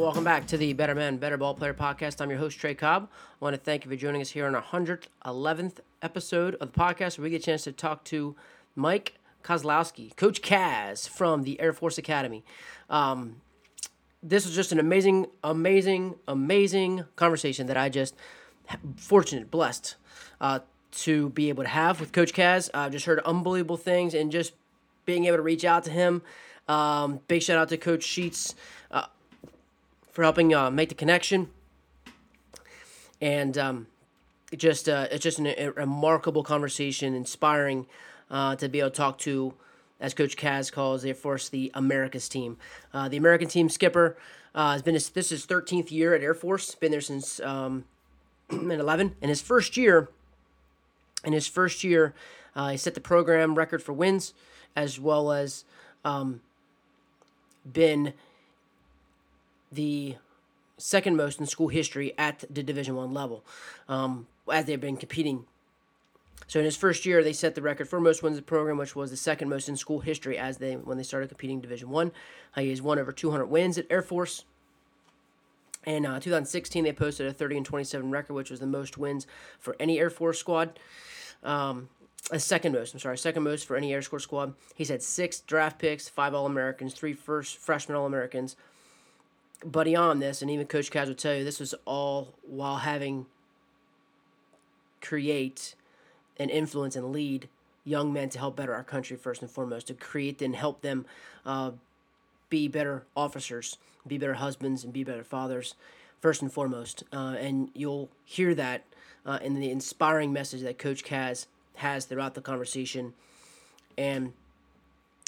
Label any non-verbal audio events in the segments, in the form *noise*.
welcome back to the Better Man, Better Ball Player podcast. I'm your host, Trey Cobb. I want to thank you for joining us here on our 111th episode of the podcast where we get a chance to talk to Mike Kazlauskas, Coach Kaz from the Air Force Academy. Um, this was just an amazing, amazing, amazing conversation that I just fortunate, blessed uh, to be able to have with Coach Kaz. I've just heard unbelievable things and just being able to reach out to him. Um, big shout out to Coach Sheets for helping uh, make the connection. And um, just uh, it's just an, a remarkable conversation, inspiring uh, to be able to talk to, as Coach Kaz calls Air Force, the America's team. Uh, the American team skipper uh, has been his, this is 13th year at Air Force. Been there since um, *clears throat* 11. In his first year, in his first year, uh, he set the program record for wins, as well as um, been the second most in school history at the Division One level, um, as they've been competing. So in his first year, they set the record for most wins in the program, which was the second most in school history as they when they started competing Division One. Uh, he has won over 200 wins at Air Force. In uh, 2016, they posted a 30 and 27 record, which was the most wins for any Air Force squad. Um, a second most, I'm sorry, second most for any Air Force squad. He's had six draft picks, five All Americans, three first freshman All Americans. But on this, and even Coach Kaz will tell you, this was all while having create and influence and lead young men to help better our country first and foremost, to create and help them uh, be better officers, be better husbands, and be better fathers, first and foremost. Uh, and you'll hear that uh, in the inspiring message that Coach Kaz has throughout the conversation and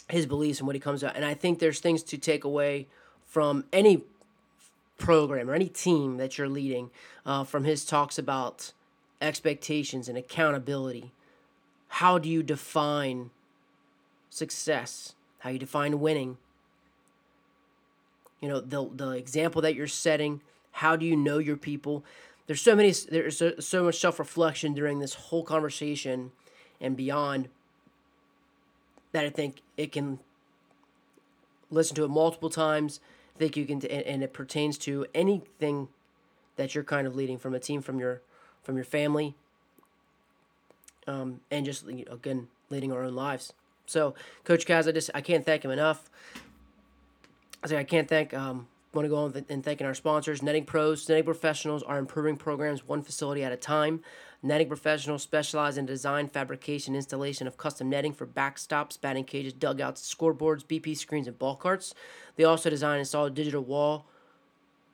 his beliefs and what he comes out. And I think there's things to take away from any program or any team that you're leading uh, from his talks about expectations and accountability. How do you define success? How you define winning? You know, the the example that you're setting, how do you know your people? There's so many there's so, so much self-reflection during this whole conversation and beyond that I think it can listen to it multiple times. Think you can and, and it pertains to anything that you're kind of leading from a team from your from your family, um, and just again leading our own lives. So, Coach Kaz, I just I can't thank him enough. I say I can't thank. Um, want to go on and thanking our sponsors, Netting Pros, Netting Professionals are improving programs one facility at a time. Netting professionals specialize in design, fabrication, installation of custom netting for backstops, batting cages, dugouts, scoreboards, BP screens, and ball carts. They also design and install digital wall,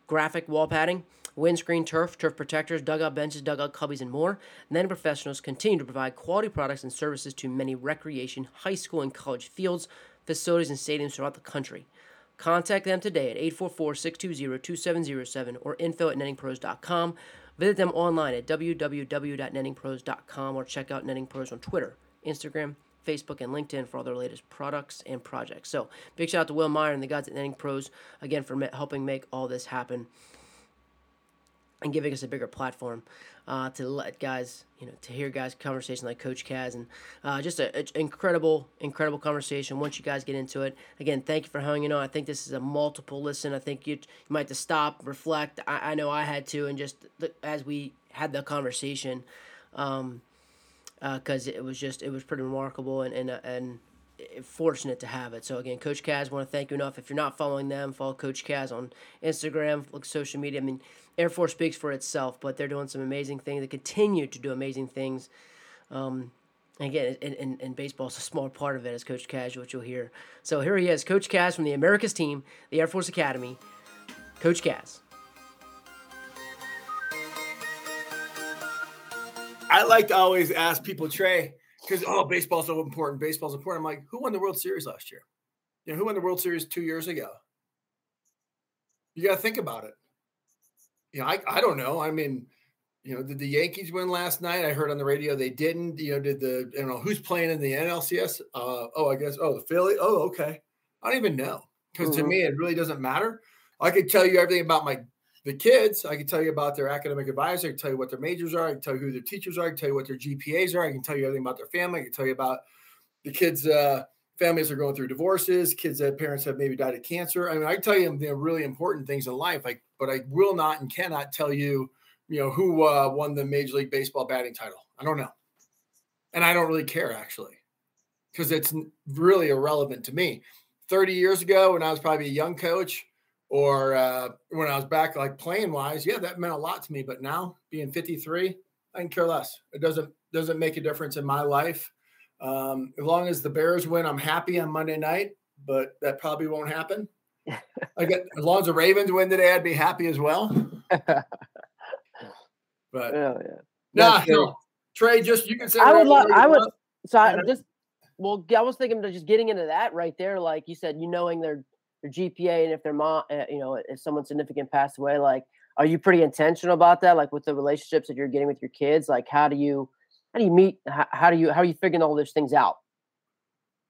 graphic wall padding, windscreen turf, turf protectors, dugout benches, dugout cubbies, and more. Netting professionals continue to provide quality products and services to many recreation, high school, and college fields, facilities, and stadiums throughout the country. Contact them today at 844 620 2707 or info at nettingpros.com. Visit them online at www.nettingpros.com or check out Netting Pros on Twitter, Instagram, Facebook, and LinkedIn for all their latest products and projects. So, big shout out to Will Meyer and the guys at Netting Pros again for helping make all this happen and giving us a bigger platform uh, to let guys, you know, to hear guys' conversation like Coach Kaz and uh, just an incredible, incredible conversation. Once you guys get into it, again, thank you for hanging on. I think this is a multiple listen. I think you, you might have to stop, reflect. I, I know I had to, and just as we had the conversation, um, because uh, it was just it was pretty remarkable and and and fortunate to have it. So again, Coach Kaz, want to thank you enough. If you're not following them, follow Coach Kaz on Instagram, look social media. I mean, Air Force speaks for itself, but they're doing some amazing things. They continue to do amazing things. Um, again, and, and, and baseball is a small part of it, as Coach Kaz, which you'll hear. So here he is, Coach Kaz from the America's team, the Air Force Academy. Coach Kaz. I like to always ask people, Trey, because oh, baseball's so important. Baseball's important. I'm like, who won the World Series last year? You know, who won the World Series two years ago? You got to think about it. You know, I, I don't know. I mean, you know, did the Yankees win last night? I heard on the radio they didn't. You know, did the I don't know who's playing in the NLCS? Uh, oh, I guess oh the Philly. Oh, okay. I don't even know because mm-hmm. to me it really doesn't matter. I could tell you everything about my the kids, I can tell you about their academic advisor. I can tell you what their majors are. I can tell you who their teachers are. I can tell you what their GPAs are. I can tell you everything about their family. I can tell you about the kids' uh, families are going through divorces, kids that parents have maybe died of cancer. I mean, I tell you the really important things in life, like, but I will not and cannot tell you, you know, who uh, won the Major League Baseball batting title. I don't know, and I don't really care actually, because it's really irrelevant to me. Thirty years ago, when I was probably a young coach, or uh, when I was back like playing wise, yeah, that meant a lot to me. But now, being 53, I can care less. It doesn't doesn't make a difference in my life. Um, as long as the Bears win, I'm happy on Monday night, but that probably won't happen. *laughs* I get as long as the Ravens win today, I'd be happy as well. *laughs* But oh, yeah. nah, no, Trey, just you can say. I would. Lo- I would. Want. So I just. Well, I was thinking of just getting into that right there, like you said, you knowing their their GPA and if their mom, uh, you know, if someone significant passed away, like, are you pretty intentional about that? Like with the relationships that you're getting with your kids, like how do you how do you meet? How, how do you how are you figuring all those things out?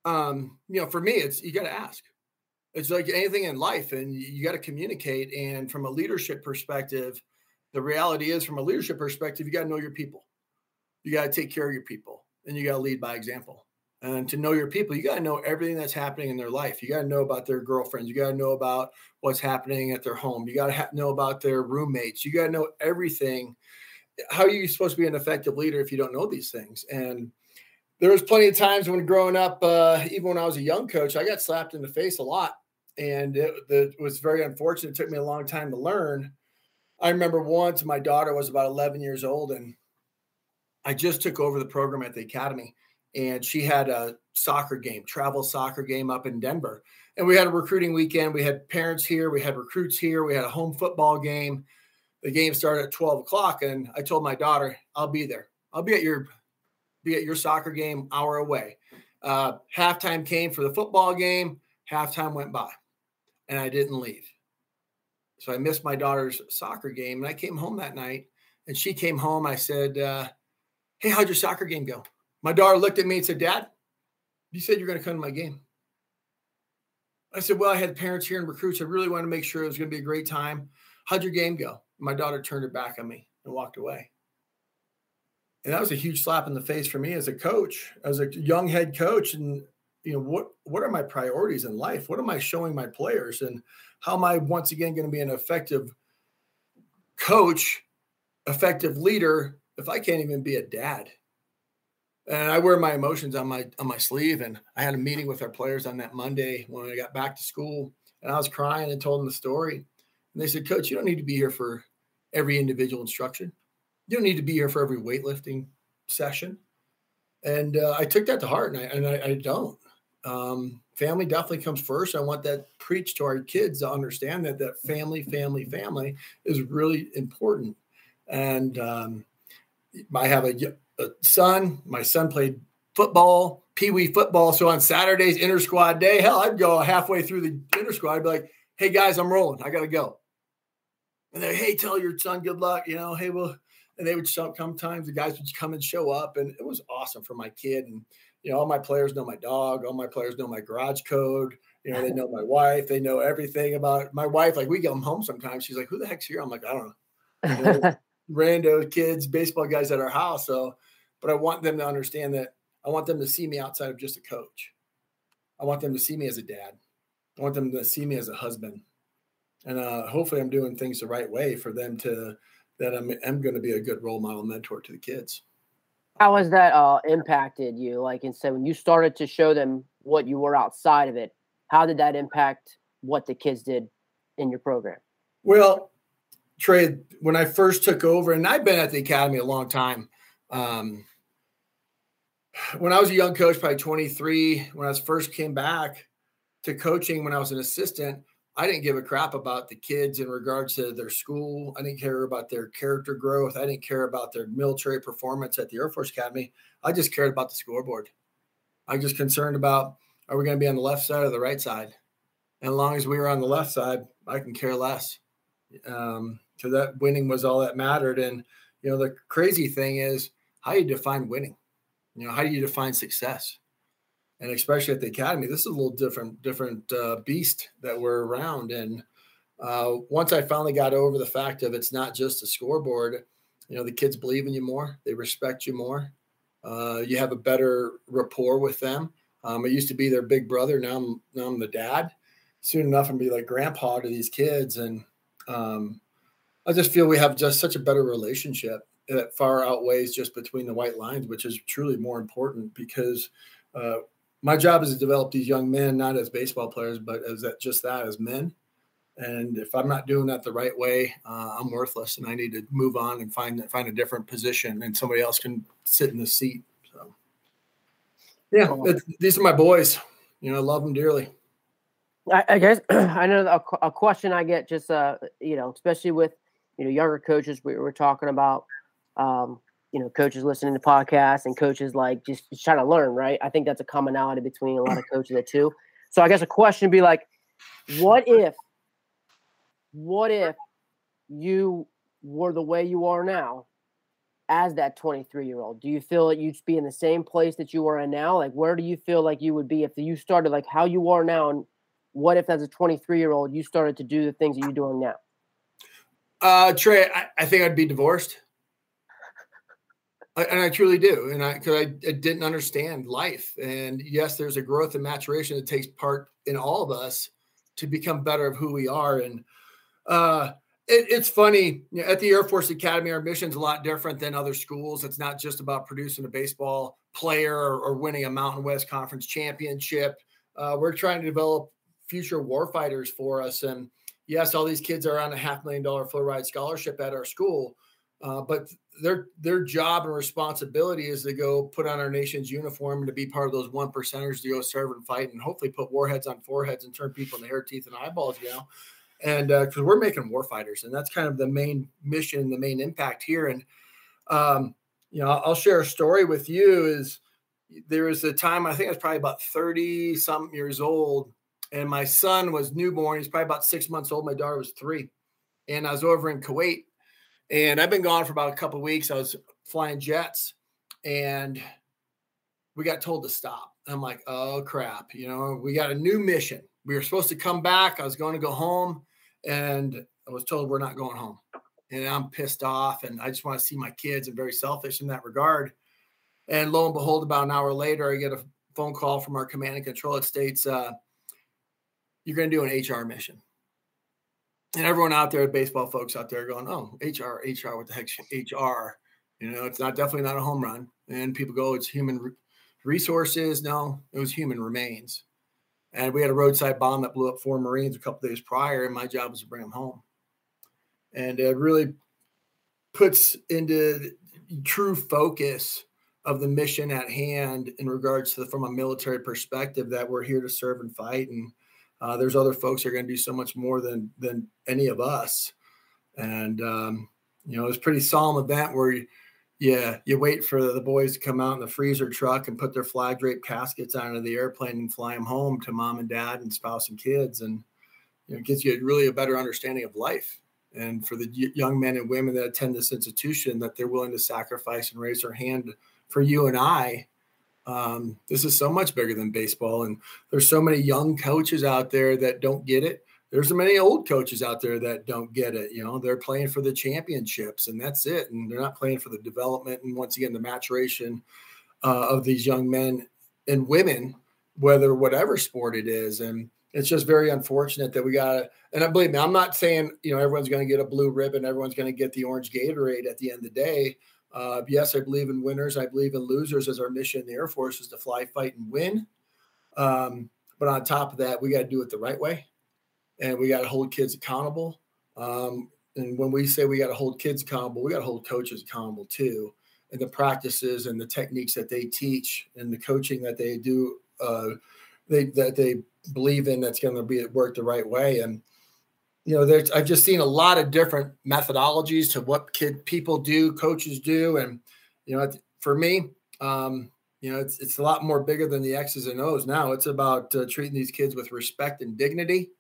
Um, you know, for me, it's you got to ask. It's like anything in life, and you got to communicate. And from a leadership perspective, the reality is, from a leadership perspective, you got to know your people. You got to take care of your people, and you got to lead by example. And to know your people, you got to know everything that's happening in their life. You got to know about their girlfriends. You got to know about what's happening at their home. You got to ha- know about their roommates. You got to know everything how are you supposed to be an effective leader if you don't know these things? And there was plenty of times when growing up, uh, even when I was a young coach, I got slapped in the face a lot, and it, it, was very unfortunate. It took me a long time to learn. I remember once my daughter was about 11 years old, and I just took over the program at the academy, and she had a soccer game, travel soccer game up in Denver, and we had a recruiting weekend. We had parents here, we had recruits here, we had a home football game. The game started at 12 o'clock and i told my daughter i'll be there. I'll be at your be at your soccer game hour away. Uh, halftime came for the football game. Halftime went by and i didn't leave. So i missed my daughter's soccer game and i came home that night and she came home. I said uh, hey how'd your soccer game go my daughter looked at me and said dad you said you're going to come to my game i said well i had parents here and recruits i really wanted to make sure it was going to be a great time how'd your game go my daughter turned her back on me and walked away. And that was a huge slap in the face for me as a coach, as a young head coach. And, you know, what, what are my priorities in life? What am I showing my players? And how am I once again going to be an effective coach, effective leader if I can't even be a dad? And I wear my emotions on my on my sleeve. And I had a meeting with our players on that Monday when I got back to school, and I was crying and told them the story. And they said, Coach, you don't need to be here for every individual instruction. You don't need to be here for every weightlifting session. And uh, I took that to heart, and I, and I, I don't. Um, family definitely comes first. I want that preached to our kids to understand that that family, family, family is really important. And um, I have a, a Uh, son. My son played football, pee wee football. So on Saturdays, inter squad day, hell, I'd go halfway through the inter squad. I'd be like, "Hey guys, I'm rolling. I got to go." and they hey tell your son good luck you know hey well and they would show sometimes the guys would come and show up and it was awesome for my kid and you know all my players know my dog all my players know my garage code you know they know my wife they know everything about my wife like we get them home sometimes she's like who the heck's here i'm like i don't know, you know *laughs* rando kids baseball guys at our house so but i want them to understand that i want them to see me outside of just a coach i want them to see me as a dad i want them to see me as a husband and uh, hopefully I'm doing things the right way for them to that I'm I'm going to be a good role model mentor to the kids. How has that uh, impacted you? Like, and so when you started to show them what you were outside of it, how did that impact what the kids did in your program? Well, Trey, when I first took over, and I've been at the academy a long time. Um, when I was a young coach, probably 23, when I first came back to coaching when I was an assistant, I didn't give a crap about the kids in regards to their school. I didn't care about their character growth. I didn't care about their military performance at the Air Force Academy. I just cared about the scoreboard. I'm just concerned about are we going to be on the left side or the right side? And as long as we were on the left side, I can care less. Um, so that winning was all that mattered. And you know, the crazy thing is how you define winning. You know, how do you define success? and especially at the academy, this is a little different, different uh, beast that we're around. And uh, once I finally got over the fact of it's not just a scoreboard, you know, the kids believe in you more, they respect you more, uh, you have a better rapport with them. Um, I used to be their big brother. Now I'm now I'm the dad. Soon enough, I'm be like grandpa to these kids, and um, I just feel we have just such a better relationship that far outweighs just between the white lines, which is truly more important because uh, my job is to develop these young men, not as baseball players, but as that, just that as men. And if I'm not doing that the right way, uh, I'm worthless, and I need to move on and find find a different position, and somebody else can sit in the seat. So, yeah, these are my boys. You know, I love them dearly. I, I guess *clears throat* I know a, a, question I get just uh, you know, especially with you know younger coaches. We were talking about um, you know coaches listening to podcasts and coaches like just, trying to learn. Right? I think that's a commonality between a lot of coaches there too. So I guess a question would be like, what if what if you were the way you are now as that 23 year old do you feel that you'd be in the same place that you are in now like where do you feel like you would be if you started like how you are now and what if as a 23 year old you started to do the things that you're doing now uh trey i, I think i'd be divorced I, and i truly do and i because I, I didn't understand life and yes there's a growth and maturation that takes part in all of us to become better of who we are and uh, it, it's funny you know, at the Air Force Academy, our mission is a lot different than other schools. It's not just about producing a baseball player or, or winning a Mountain West Conference championship. Uh, we're trying to develop future warfighters for us. And yes, all these kids are on a half million dollar full ride scholarship at our school, uh, but their their job and responsibility is to go put on our nation's uniform and to be part of those one percenters to go serve and fight and hopefully put warheads on foreheads and turn people into hair, teeth, and eyeballs. You know, and because uh, we're making war fighters, and that's kind of the main mission, the main impact here. And um, you know, I'll share a story with you. Is there was a time I think I was probably about thirty some years old, and my son was newborn. He's probably about six months old. My daughter was three, and I was over in Kuwait, and I've been gone for about a couple weeks. I was flying jets, and we got told to stop. I'm like, oh crap, you know, we got a new mission. We were supposed to come back. I was going to go home and I was told we're not going home. And I'm pissed off and I just want to see my kids and very selfish in that regard. And lo and behold, about an hour later, I get a phone call from our command and control. It states, uh, you're going to do an HR mission. And everyone out there, baseball folks out there going, oh, HR, HR, what the heck, HR? You know, it's not definitely not a home run. And people go, it's human resources. No, it was human remains. And we had a roadside bomb that blew up four Marines a couple days prior, and my job was to bring them home. And it really puts into true focus of the mission at hand in regards to the, from a military perspective that we're here to serve and fight and uh, there's other folks that are going to do so much more than than any of us and um, you know it's a pretty solemn event where you, yeah, you wait for the boys to come out in the freezer truck and put their flag draped caskets onto the airplane and fly them home to mom and dad and spouse and kids, and you know, it gives you really a better understanding of life. And for the young men and women that attend this institution, that they're willing to sacrifice and raise their hand for you and I. Um, this is so much bigger than baseball, and there's so many young coaches out there that don't get it there's so many old coaches out there that don't get it. You know, they're playing for the championships and that's it. And they're not playing for the development and once again, the maturation uh, of these young men and women, whether whatever sport it is. And it's just very unfortunate that we got and I believe me, I'm not saying, you know, everyone's going to get a blue ribbon, everyone's going to get the orange Gatorade at the end of the day. Uh, yes, I believe in winners. I believe in losers as our mission in the Air Force is to fly, fight, and win. Um, but on top of that, we got to do it the right way and we got to hold kids accountable. Um, and when we say we got to hold kids accountable, we got to hold coaches accountable too. And the practices and the techniques that they teach and the coaching that they do, uh, they that they believe in, that's going to be at work the right way. And you know, there's I've just seen a lot of different methodologies to what kid people do, coaches do, and you know, for me, um, you know, it's it's a lot more bigger than the X's and O's now. It's about uh, treating these kids with respect and dignity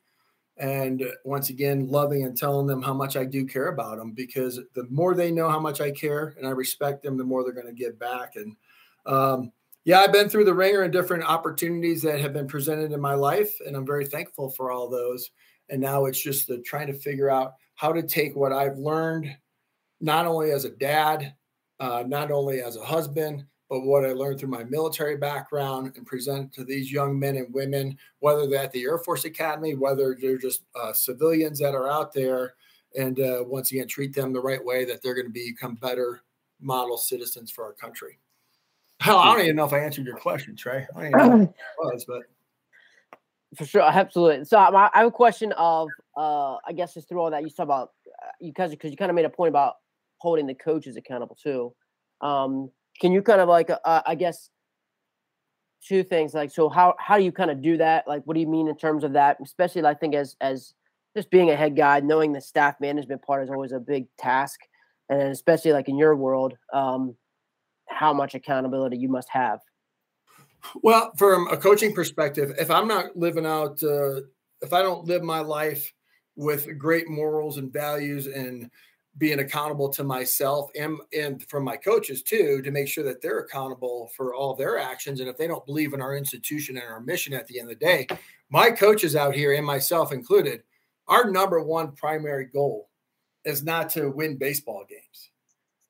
and once again loving and telling them how much i do care about them because the more they know how much i care and i respect them the more they're going to give back and um, yeah i've been through the ringer and different opportunities that have been presented in my life and i'm very thankful for all those and now it's just the trying to figure out how to take what i've learned not only as a dad uh, not only as a husband but what I learned through my military background and present to these young men and women, whether they're at the Air Force Academy, whether they're just uh, civilians that are out there, and uh, once again, treat them the right way that they're going to become better model citizens for our country. Hell, I don't even know if I answered your question, Trey. I don't even know *clears throat* was, but for sure, absolutely. So I have a question of, uh, I guess, just through all that you talk about, uh, you guys, because you kind of made a point about holding the coaches accountable too. Um, can you kind of like, uh, I guess, two things like, so how how do you kind of do that? Like, what do you mean in terms of that? Especially, I think as as just being a head guy, knowing the staff management part is always a big task, and especially like in your world, um, how much accountability you must have. Well, from a coaching perspective, if I'm not living out, uh, if I don't live my life with great morals and values and being accountable to myself and and from my coaches too to make sure that they're accountable for all their actions and if they don't believe in our institution and our mission at the end of the day my coaches out here and myself included our number one primary goal is not to win baseball games.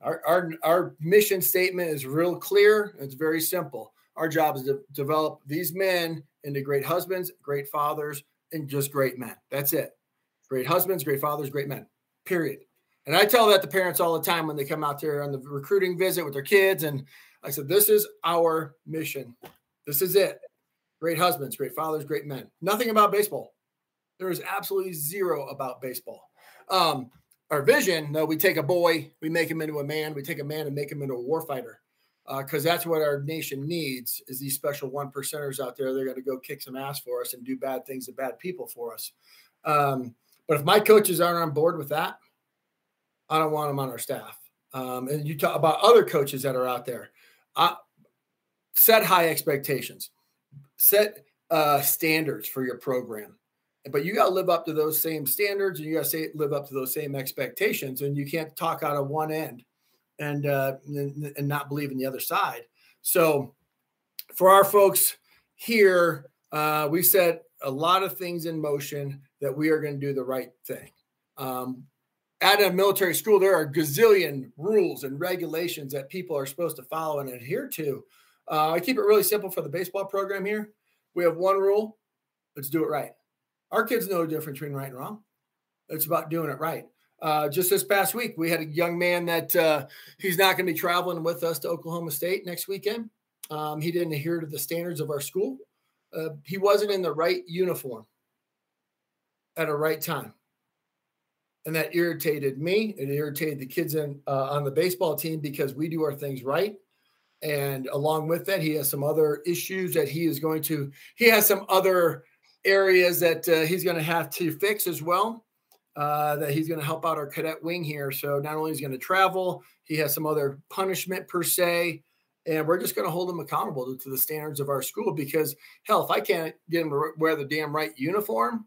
Our, our, our mission statement is real clear. It's very simple our job is to develop these men into great husbands great fathers and just great men that's it great husbands great fathers great men period and I tell that to parents all the time when they come out there on the recruiting visit with their kids. And I said, This is our mission. This is it. Great husbands, great fathers, great men. Nothing about baseball. There is absolutely zero about baseball. Um, our vision, though, we take a boy, we make him into a man, we take a man and make him into a warfighter. Because uh, that's what our nation needs is these special one percenters out there. They're going to go kick some ass for us and do bad things to bad people for us. Um, but if my coaches aren't on board with that, I don't want them on our staff. Um, and you talk about other coaches that are out there. I, set high expectations, set uh, standards for your program, but you got to live up to those same standards, and you got to live up to those same expectations. And you can't talk out of one end and, uh, and not believe in the other side. So, for our folks here, uh, we set a lot of things in motion that we are going to do the right thing. Um, at a military school, there are gazillion rules and regulations that people are supposed to follow and adhere to. Uh, I keep it really simple for the baseball program here. We have one rule let's do it right. Our kids know the difference between right and wrong. It's about doing it right. Uh, just this past week, we had a young man that uh, he's not going to be traveling with us to Oklahoma State next weekend. Um, he didn't adhere to the standards of our school. Uh, he wasn't in the right uniform at a right time and that irritated me. It irritated the kids in, uh, on the baseball team because we do our things right. And along with that, he has some other issues that he is going to. He has some other areas that uh, he's going to have to fix as well. Uh, that he's going to help out our cadet wing here. So not only is he going to travel, he has some other punishment per se, and we're just going to hold him accountable to, to the standards of our school. Because hell, if I can't get him to wear the damn right uniform,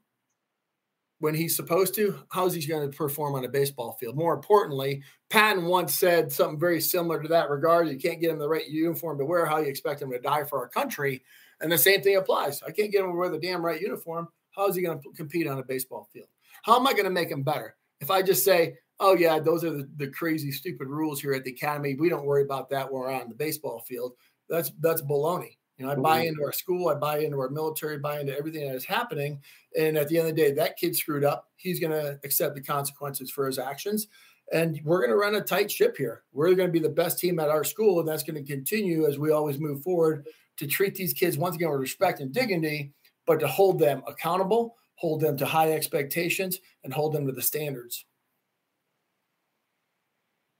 when he's supposed to, how's he going to perform on a baseball field? More importantly, Patton once said something very similar to that regard. You can't get him the right uniform to wear. How you expect him to die for our country? And the same thing applies. I can't get him to wear the damn right uniform. How is he going to compete on a baseball field? How am I going to make him better? If I just say, oh, yeah, those are the, the crazy, stupid rules here at the academy. We don't worry about that when we're on the baseball field. That's that's baloney. You know, I buy mm-hmm. into our school, I buy into our military, buy into everything that is happening. And at the end of the day, that kid screwed up. He's going to accept the consequences for his actions. And we're going to run a tight ship here. We're going to be the best team at our school. And that's going to continue as we always move forward to treat these kids once again with respect and dignity, but to hold them accountable, hold them to high expectations, and hold them to the standards.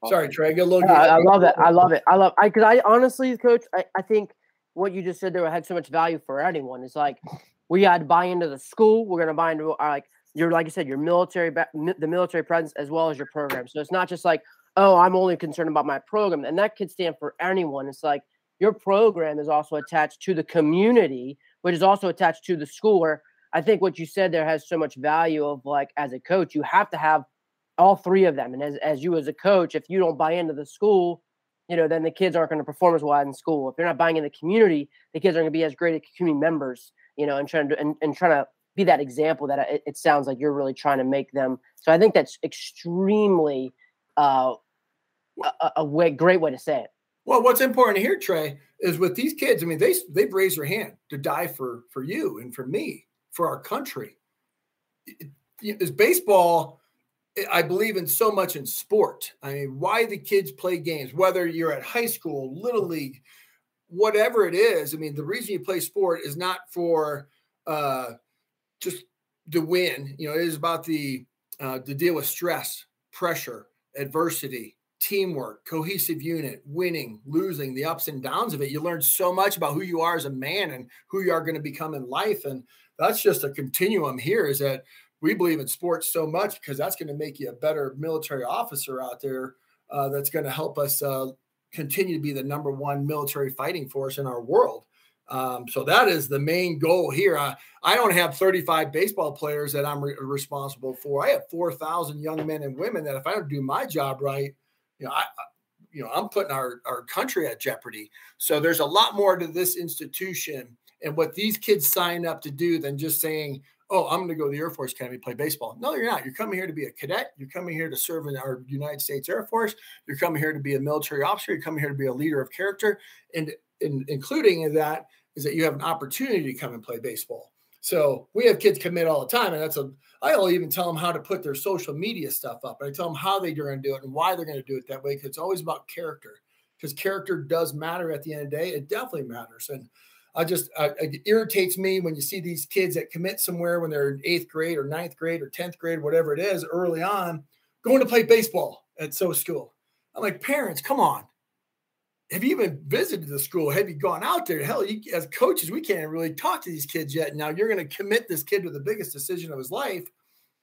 Sorry, Trey. a little. Yeah, I love it. I love it. I love. I because I honestly, coach, I, I think what you just said there had so much value for anyone. It's like we had to buy into the school. We're gonna buy into our, like your like you said your military the military presence as well as your program. So it's not just like oh I'm only concerned about my program, and that could stand for anyone. It's like your program is also attached to the community, which is also attached to the school. Where I think what you said there has so much value of like as a coach, you have to have all three of them. And as as you as a coach, if you don't buy into the school you know, then the kids aren't going to perform as well in school. If they're not buying in the community, the kids aren't going to be as great at community members, you know, and trying to and, and trying to be that example that it, it, sounds like you're really trying to make them. So I think that's extremely uh, a, a way, great way to say it. Well, what's important here, Trey, is with these kids. I mean, they they've raised their hand to die for for you and for me, for our country. Is baseball? I believe in so much in sport. I mean, why the kids play games, whether you're at high school, little league, whatever it is. I mean, the reason you play sport is not for uh, just the win. You know, it is about the uh, to deal with stress, pressure, adversity, teamwork, cohesive unit, winning, losing, the ups and downs of it. You learn so much about who you are as a man and who you are going to become in life. And that's just a continuum here is that we believe in sports so much because that's going to make you a better military officer out there. Uh, that's going to help us uh, continue to be the number one military fighting force in our world. Um, so that is the main goal here. I, I don't have 35 baseball players that I'm re- responsible for. I have 4,000 young men and women that if I don't do my job right, you know, I, you know, I'm putting our, our country at jeopardy. So there's a lot more to this institution and what these kids sign up to do than just saying, oh, I'm going to go to the Air Force Academy play baseball. No, you're not. You're coming here to be a cadet. You're coming here to serve in our United States Air Force. You're coming here to be a military officer. You're coming here to be a leader of character. And in, including in that is that you have an opportunity to come and play baseball. So we have kids commit all the time, and that's a. I'll even tell them how to put their social media stuff up. I tell them how they're going to do it and why they're going to do it that way. Because it's always about character. Because character does matter at the end of the day. It definitely matters. And I just I, it irritates me when you see these kids that commit somewhere when they're in eighth grade or ninth grade or tenth grade, whatever it is, early on, going to play baseball at so school. I'm like, parents, come on have you even visited the school? Have you gone out there? Hell, you, as coaches, we can't really talk to these kids yet. Now you're going to commit this kid to the biggest decision of his life.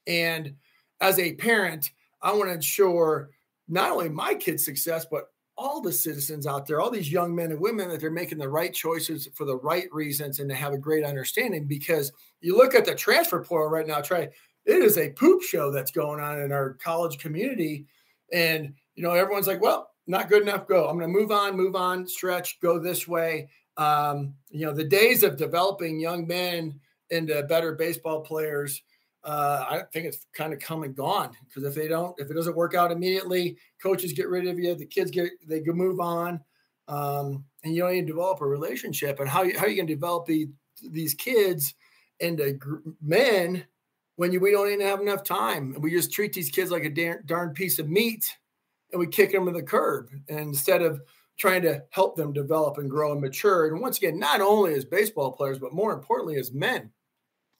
And as a parent, I want to ensure not only my kid's success, but all the citizens out there, all these young men and women, that they're making the right choices for the right reasons and to have a great understanding. Because you look at the transfer portal right now, Trey, it is a poop show that's going on in our college community. And, you know, everyone's like, well, not good enough. Go. I'm going to move on, move on, stretch, go this way. Um, you know, the days of developing young men into better baseball players, uh, I think it's kind of come and gone because if they don't, if it doesn't work out immediately, coaches get rid of you, the kids get, they can move on. Um, and you don't even develop a relationship. And how, how are you going to develop the, these kids into men when you, we don't even have enough time? We just treat these kids like a darn, darn piece of meat and we kick them to the curb instead of trying to help them develop and grow and mature. And once again, not only as baseball players, but more importantly as men,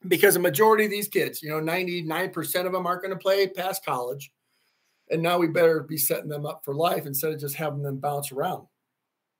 because a majority of these kids, you know, 99% of them aren't going to play past college. And now we better be setting them up for life instead of just having them bounce around.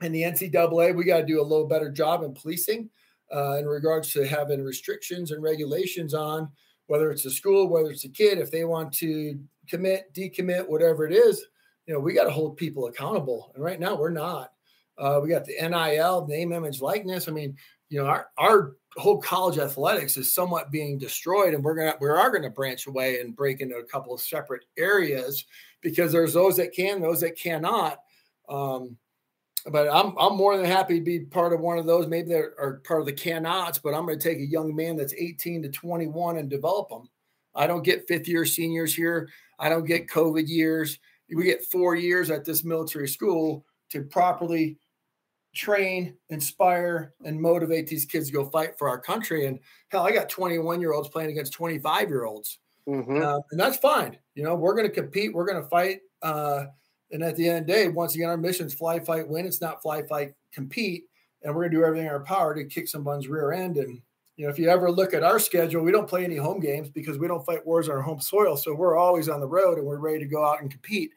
And the NCAA, we got to do a little better job in policing uh, in regards to having restrictions and regulations on whether it's a school, whether it's a kid, if they want to commit, decommit, whatever it is, you know, we got to hold people accountable. And right now we're not. Uh, we got the NIL, name, image, likeness. I mean, you know, our, our whole college athletics is somewhat being destroyed, and we're gonna we are gonna branch away and break into a couple of separate areas because there's those that can, those that cannot. Um, but I'm I'm more than happy to be part of one of those. Maybe they are part of the cannots, but I'm going to take a young man that's 18 to 21 and develop them. I don't get fifth year seniors here. I don't get COVID years we get four years at this military school to properly train, inspire, and motivate these kids to go fight for our country. And hell, I got 21 year olds playing against 25 year olds. Mm-hmm. Uh, and that's fine. You know, we're going to compete, we're going to fight. Uh, and at the end of the day, once again, our mission is fly, fight, win. It's not fly, fight, compete. And we're going to do everything in our power to kick someone's rear end and you know, if you ever look at our schedule, we don't play any home games because we don't fight wars on our home soil. So we're always on the road and we're ready to go out and compete.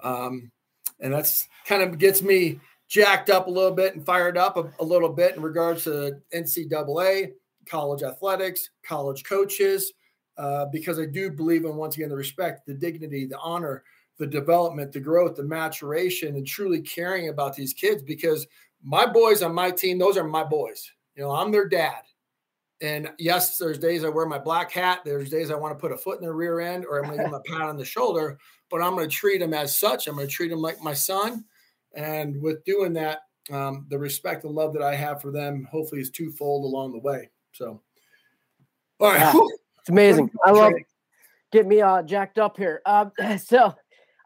Um, and that's kind of gets me jacked up a little bit and fired up a, a little bit in regards to NCAA, college athletics, college coaches, uh, because I do believe in once again the respect, the dignity, the honor, the development, the growth, the maturation, and truly caring about these kids. Because my boys on my team, those are my boys. You know, I'm their dad. And yes, there's days I wear my black hat. There's days I want to put a foot in the rear end or I'm going to give them a pat on the shoulder, but I'm going to treat them as such. I'm going to treat them like my son. And with doing that, um, the respect and love that I have for them hopefully is twofold along the way. So, all right. Yeah, it's amazing. I love get me uh, jacked up here. Um, *clears throat* so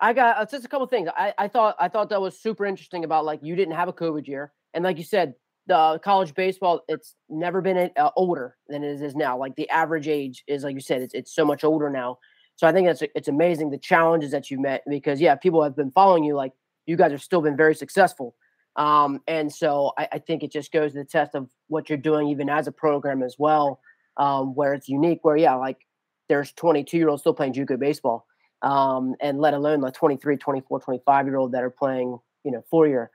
I got uh, just a couple things. I, I thought I thought that was super interesting about like you didn't have a COVID year, and like you said, the college baseball it's never been uh, older than it is now. Like the average age is like you said, it's it's so much older now. So I think it's it's amazing the challenges that you met because yeah, people have been following you. Like you guys have still been very successful, um, and so I, I think it just goes to the test of what you're doing even as a program as well, um, where it's unique. Where yeah, like there's 22 year olds still playing JUCO baseball um, and let alone like 23, 24, 25 year old that are playing, you know, four year.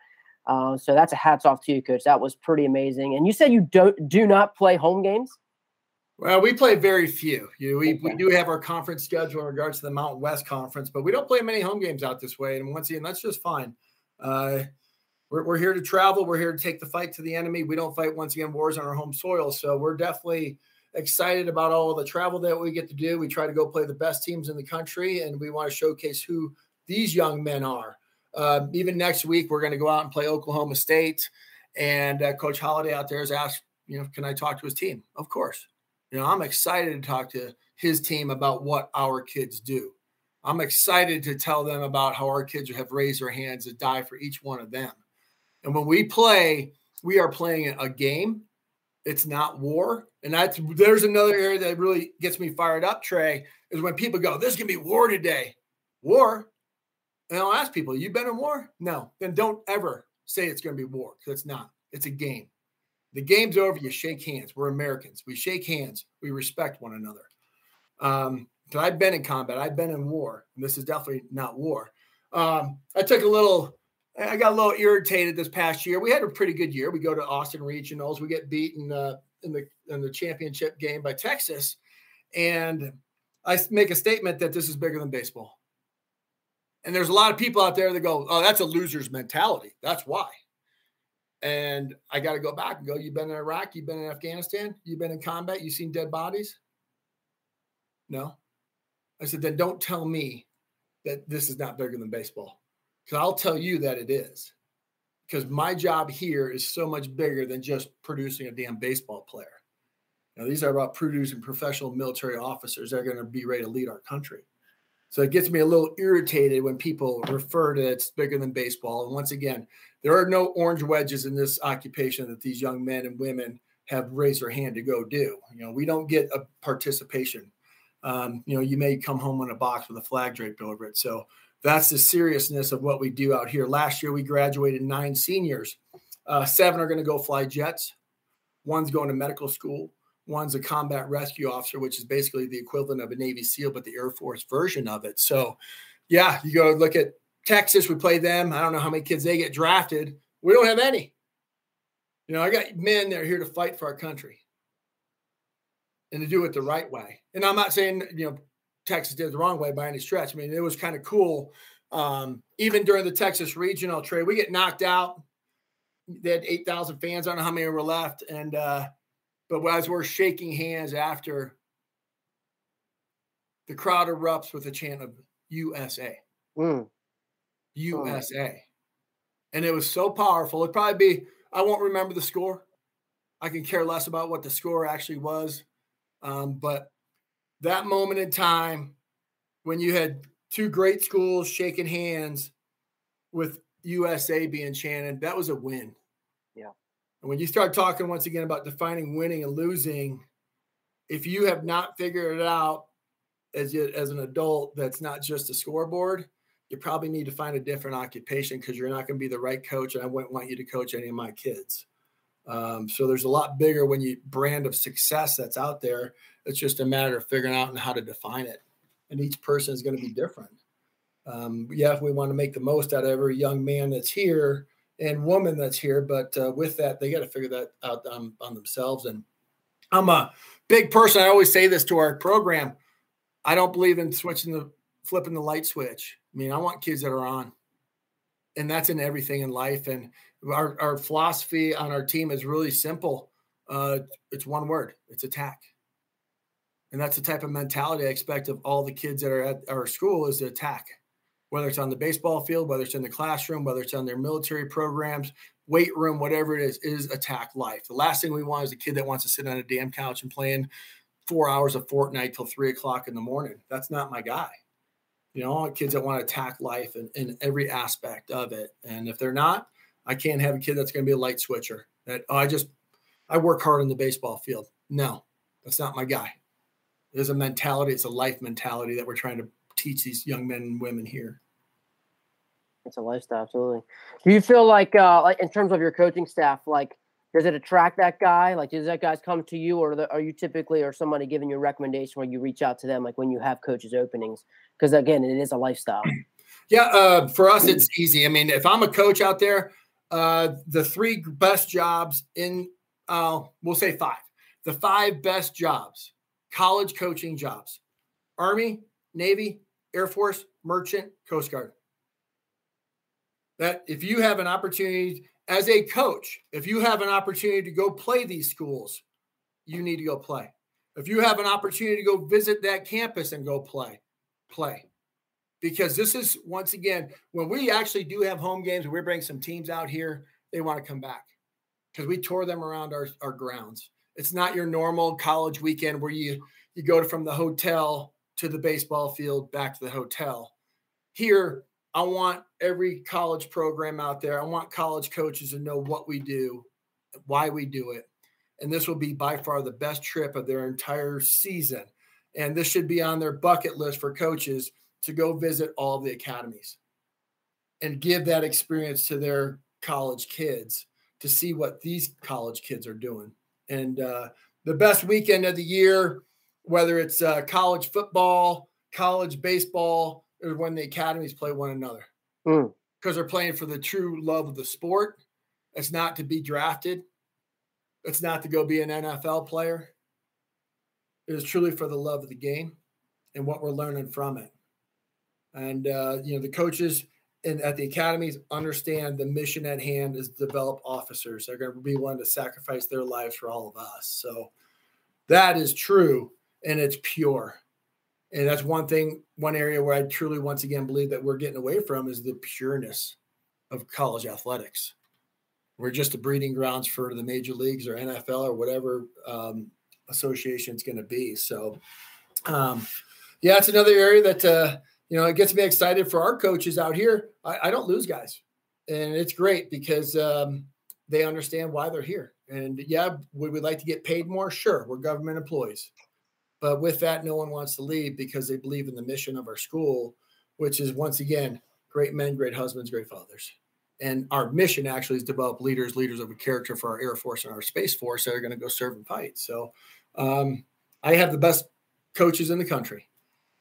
Uh, so that's a hats off to you, coach. That was pretty amazing. And you said you don't do not play home games. Well, we play very few. You know, we, okay. we do have our conference schedule in regards to the Mountain West Conference, but we don't play many home games out this way. And once again, that's just fine. Uh, we're, we're here to travel. We're here to take the fight to the enemy. We don't fight once again wars on our home soil. So we're definitely excited about all the travel that we get to do. We try to go play the best teams in the country, and we want to showcase who these young men are. Uh, even next week, we're going to go out and play Oklahoma State. And uh, Coach Holliday out there has asked, you know, can I talk to his team? Of course. You know, I'm excited to talk to his team about what our kids do. I'm excited to tell them about how our kids have raised their hands to die for each one of them. And when we play, we are playing a game it's not war. And that's there's another area that really gets me fired up, Trey, is when people go, There's gonna be war today. War. And I'll ask people, You been in war? No. Then don't ever say it's gonna be war, because it's not. It's a game. The game's over. You shake hands. We're Americans. We shake hands. We respect one another. Um, I've been in combat, I've been in war, and this is definitely not war. Um, I took a little I got a little irritated this past year. We had a pretty good year. We go to Austin regionals. We get beaten uh, in the in the championship game by Texas, and I make a statement that this is bigger than baseball. And there's a lot of people out there that go, "Oh, that's a loser's mentality. That's why." And I got to go back and go. You've been in Iraq. You've been in Afghanistan. You've been in combat. You've seen dead bodies. No, I said. Then don't tell me that this is not bigger than baseball because I'll tell you that it is. Because my job here is so much bigger than just producing a damn baseball player. Now, these are about producing professional military officers that are going to be ready to lead our country. So it gets me a little irritated when people refer to it's bigger than baseball. And once again, there are no orange wedges in this occupation that these young men and women have raised their hand to go do. You know, we don't get a participation. Um, you know, you may come home in a box with a flag draped over it. So that's the seriousness of what we do out here. Last year, we graduated nine seniors. Uh, seven are going to go fly jets. One's going to medical school. One's a combat rescue officer, which is basically the equivalent of a Navy SEAL, but the Air Force version of it. So, yeah, you go look at Texas. We play them. I don't know how many kids they get drafted. We don't have any. You know, I got men that are here to fight for our country and to do it the right way. And I'm not saying, you know, Texas did the wrong way by any stretch. I mean, it was kind of cool. Um, even during the Texas regional Trey, we get knocked out. They had 8,000 fans. I don't know how many were left. And, uh, but as we're shaking hands after, the crowd erupts with a chant of USA. Mm. USA. And it was so powerful. It'd probably be, I won't remember the score. I can care less about what the score actually was. Um, but that moment in time when you had two great schools shaking hands with USA being chanted, that was a win. Yeah. And when you start talking once again about defining winning and losing, if you have not figured it out as you, as an adult, that's not just a scoreboard. You probably need to find a different occupation because you're not going to be the right coach. And I wouldn't want you to coach any of my kids. Um, so there's a lot bigger when you brand of success that's out there. It's just a matter of figuring out and how to define it. And each person is going to be different. Um, yeah, we want to make the most out of every young man that's here and woman that's here, but uh, with that, they got to figure that out on, on themselves. And I'm a big person. I always say this to our program. I don't believe in switching the flipping the light switch. I mean, I want kids that are on, and that's in everything in life. And our, our philosophy on our team is really simple. Uh, it's one word. It's attack. And that's the type of mentality I expect of all the kids that are at our school is to attack, whether it's on the baseball field, whether it's in the classroom, whether it's on their military programs, weight room, whatever it is, is attack life. The last thing we want is a kid that wants to sit on a damn couch and playing four hours of Fortnite till three o'clock in the morning. That's not my guy. You know, kids that want to attack life in, in every aspect of it. And if they're not, I can't have a kid that's going to be a light switcher. That oh, I just I work hard in the baseball field. No, that's not my guy. There's a mentality. It's a life mentality that we're trying to teach these young men and women here. It's a lifestyle, absolutely. Do you feel like, uh, like in terms of your coaching staff, like does it attract that guy? Like, does that guys come to you, or are you typically or somebody giving you a recommendation where you reach out to them, like when you have coaches openings? Because again, it is a lifestyle. *clears throat* Yeah, uh, for us, it's easy. I mean, if I'm a coach out there, uh, the three best jobs in, uh, we'll say five, the five best jobs, college coaching jobs: Army, Navy, Air Force, Merchant, Coast Guard. That if you have an opportunity as a coach, if you have an opportunity to go play these schools, you need to go play. If you have an opportunity to go visit that campus and go play, play. Because this is once again, when we actually do have home games, we bring some teams out here, they want to come back because we tour them around our, our grounds. It's not your normal college weekend where you you go from the hotel to the baseball field back to the hotel. Here, I want every college program out there. I want college coaches to know what we do, why we do it. And this will be by far the best trip of their entire season. And this should be on their bucket list for coaches to go visit all the academies and give that experience to their college kids to see what these college kids are doing. And uh, the best weekend of the year, whether it's uh, college football, college baseball, or when the academies play one another because mm. they're playing for the true love of the sport. It's not to be drafted. It's not to go be an NFL player. It is truly for the love of the game and what we're learning from it. And uh, you know, the coaches in, at the academies understand the mission at hand is develop officers. They're going to be willing to sacrifice their lives for all of us. So that is true and it's pure. And that's one thing, one area where I truly, once again, believe that we're getting away from is the pureness of college athletics. We're just the breeding grounds for the major leagues or NFL or whatever um, association it's going to be. So, um, yeah, it's another area that, uh, you know, it gets me excited for our coaches out here. I, I don't lose guys. And it's great because um, they understand why they're here. And yeah, would we like to get paid more? Sure. We're government employees. But with that, no one wants to leave because they believe in the mission of our school, which is once again, great men, great husbands, great fathers. And our mission actually is develop leaders, leaders of a character for our Air Force and our Space Force that are going to go serve and fight. So um, I have the best coaches in the country.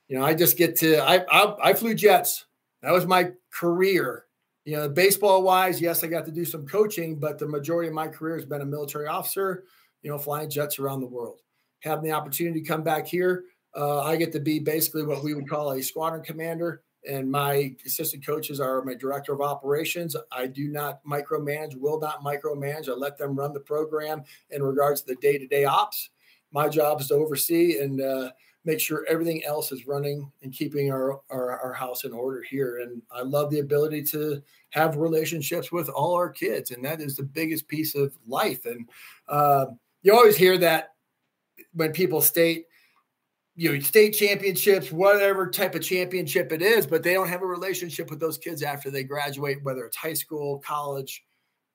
You know, I just get to, I, I, I flew jets. That was my career. You know, baseball wise, yes, I got to do some coaching, but the majority of my career has been a military officer, you know, flying jets around the world having the opportunity to come back here, uh, I get to be basically what we would call a squadron commander. And my assistant coaches are my director of operations. I do not micromanage, will not micromanage. I let them run the program in regards to the day to day ops. My job is to oversee and uh, make sure everything else is running and keeping our, our, our house in order here. And I love the ability to have relationships with all our kids, and that is the biggest piece of life. And uh, you always hear that when people state you know state championships whatever type of championship it is but they don't have a relationship with those kids after they graduate whether it's high school college.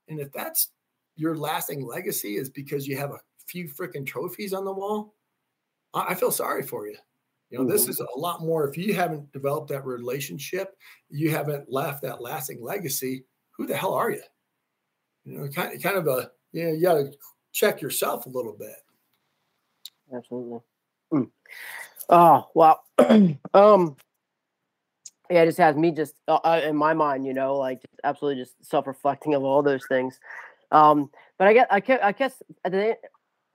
And if that's your lasting legacy is because you have a few freaking trophies on the wall i feel sorry for you. You know mm-hmm. this is a lot more. If you haven't developed that relationship you haven't left that lasting legacy who the hell are you? You know kind of, kind of a you know you got to check yourself a little bit absolutely. Mm. Oh wow. um. Yeah, it just has me just uh, uh, in my mind, you know, like just absolutely just self-reflecting of all those things. Um, but I guess I guess, I guess it,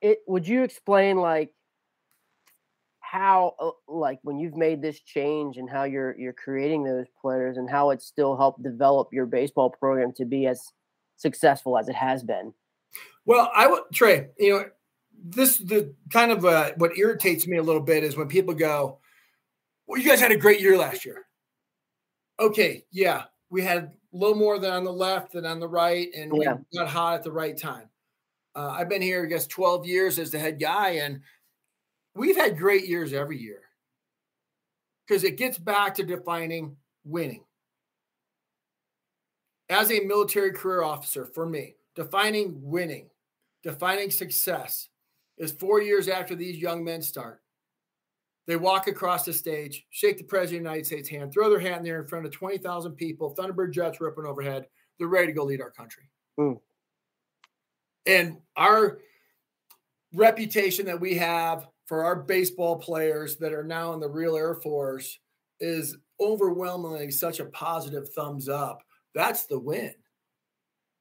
it would you explain like how uh, like when you've made this change and how you're you're creating those players and how it's still helped develop your baseball program to be as successful as it has been. Well, I would Trey, you know, this the kind of uh, what irritates me a little bit is when people go, "Well, you guys had a great year last year." Okay, yeah, we had a little more than on the left than on the right, and yeah. we got hot at the right time. Uh, I've been here, I guess, 12 years as the head guy, and we've had great years every year. because it gets back to defining winning. As a military career officer, for me, defining winning, defining success is four years after these young men start. They walk across the stage, shake the president of the United States' hand, throw their hat in there in front of 20,000 people, Thunderbird jets ripping overhead. They're ready to go lead our country. Mm. And our reputation that we have for our baseball players that are now in the real Air Force is overwhelmingly such a positive thumbs up. That's the win.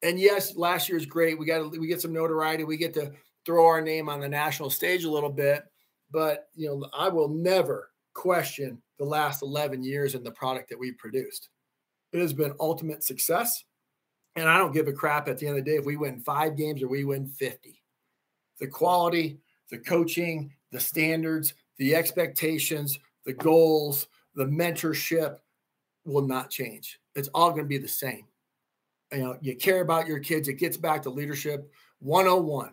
And yes, last year's great. We got we get some notoriety. We get to throw our name on the national stage a little bit. But you know, I will never question the last 11 years and the product that we produced. It has been ultimate success. And I don't give a crap at the end of the day if we win five games or we win 50. The quality, the coaching, the standards, the expectations, the goals, the mentorship will not change. It's all going to be the same. You know, you care about your kids. It gets back to leadership 101.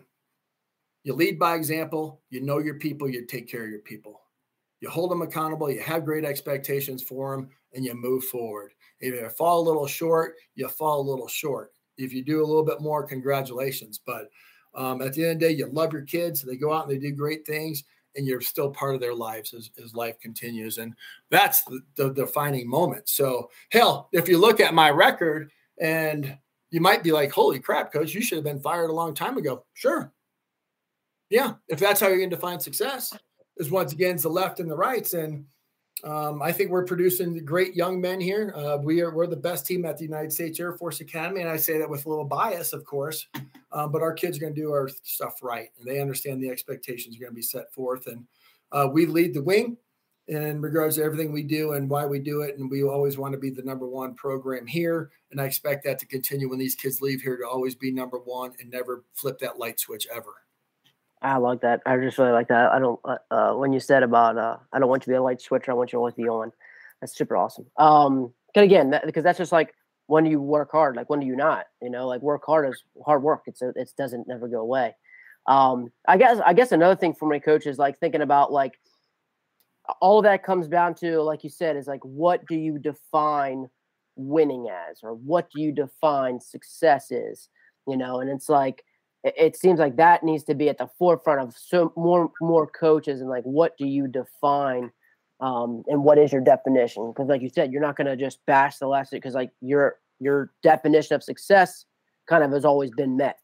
You lead by example, you know your people, you take care of your people. You hold them accountable, you have great expectations for them, and you move forward. If you fall a little short, you fall a little short. If you do a little bit more, congratulations. But um, at the end of the day, you love your kids. They go out and they do great things, and you're still part of their lives as, as life continues. And that's the, the defining moment. So, hell, if you look at my record, and you might be like, holy crap, coach, you should have been fired a long time ago. Sure. Yeah. If that's how you're going to define success, is once again it's the left and the rights. And um, I think we're producing great young men here. Uh, we are we're the best team at the United States Air Force Academy, and I say that with a little bias, of course. Um, but our kids are going to do our stuff right, and they understand the expectations are going to be set forth. And uh, we lead the wing in regards to everything we do and why we do it. And we always want to be the number one program here, and I expect that to continue when these kids leave here to always be number one and never flip that light switch ever. I like that. I just really like that. I don't. Uh, uh, when you said about, uh, I don't want you to be a light switcher. I want you to always be on. That's super awesome. Um, because again, that, because that's just like when you work hard. Like when do you not? You know, like work hard is hard work. It's a, it doesn't never go away. Um, I guess I guess another thing for my coach is like thinking about like all that comes down to like you said is like what do you define winning as or what do you define success is you know and it's like it seems like that needs to be at the forefront of so more more coaches and like what do you define um, and what is your definition? Because like you said you're not going to just bash the last because like your your definition of success kind of has always been met.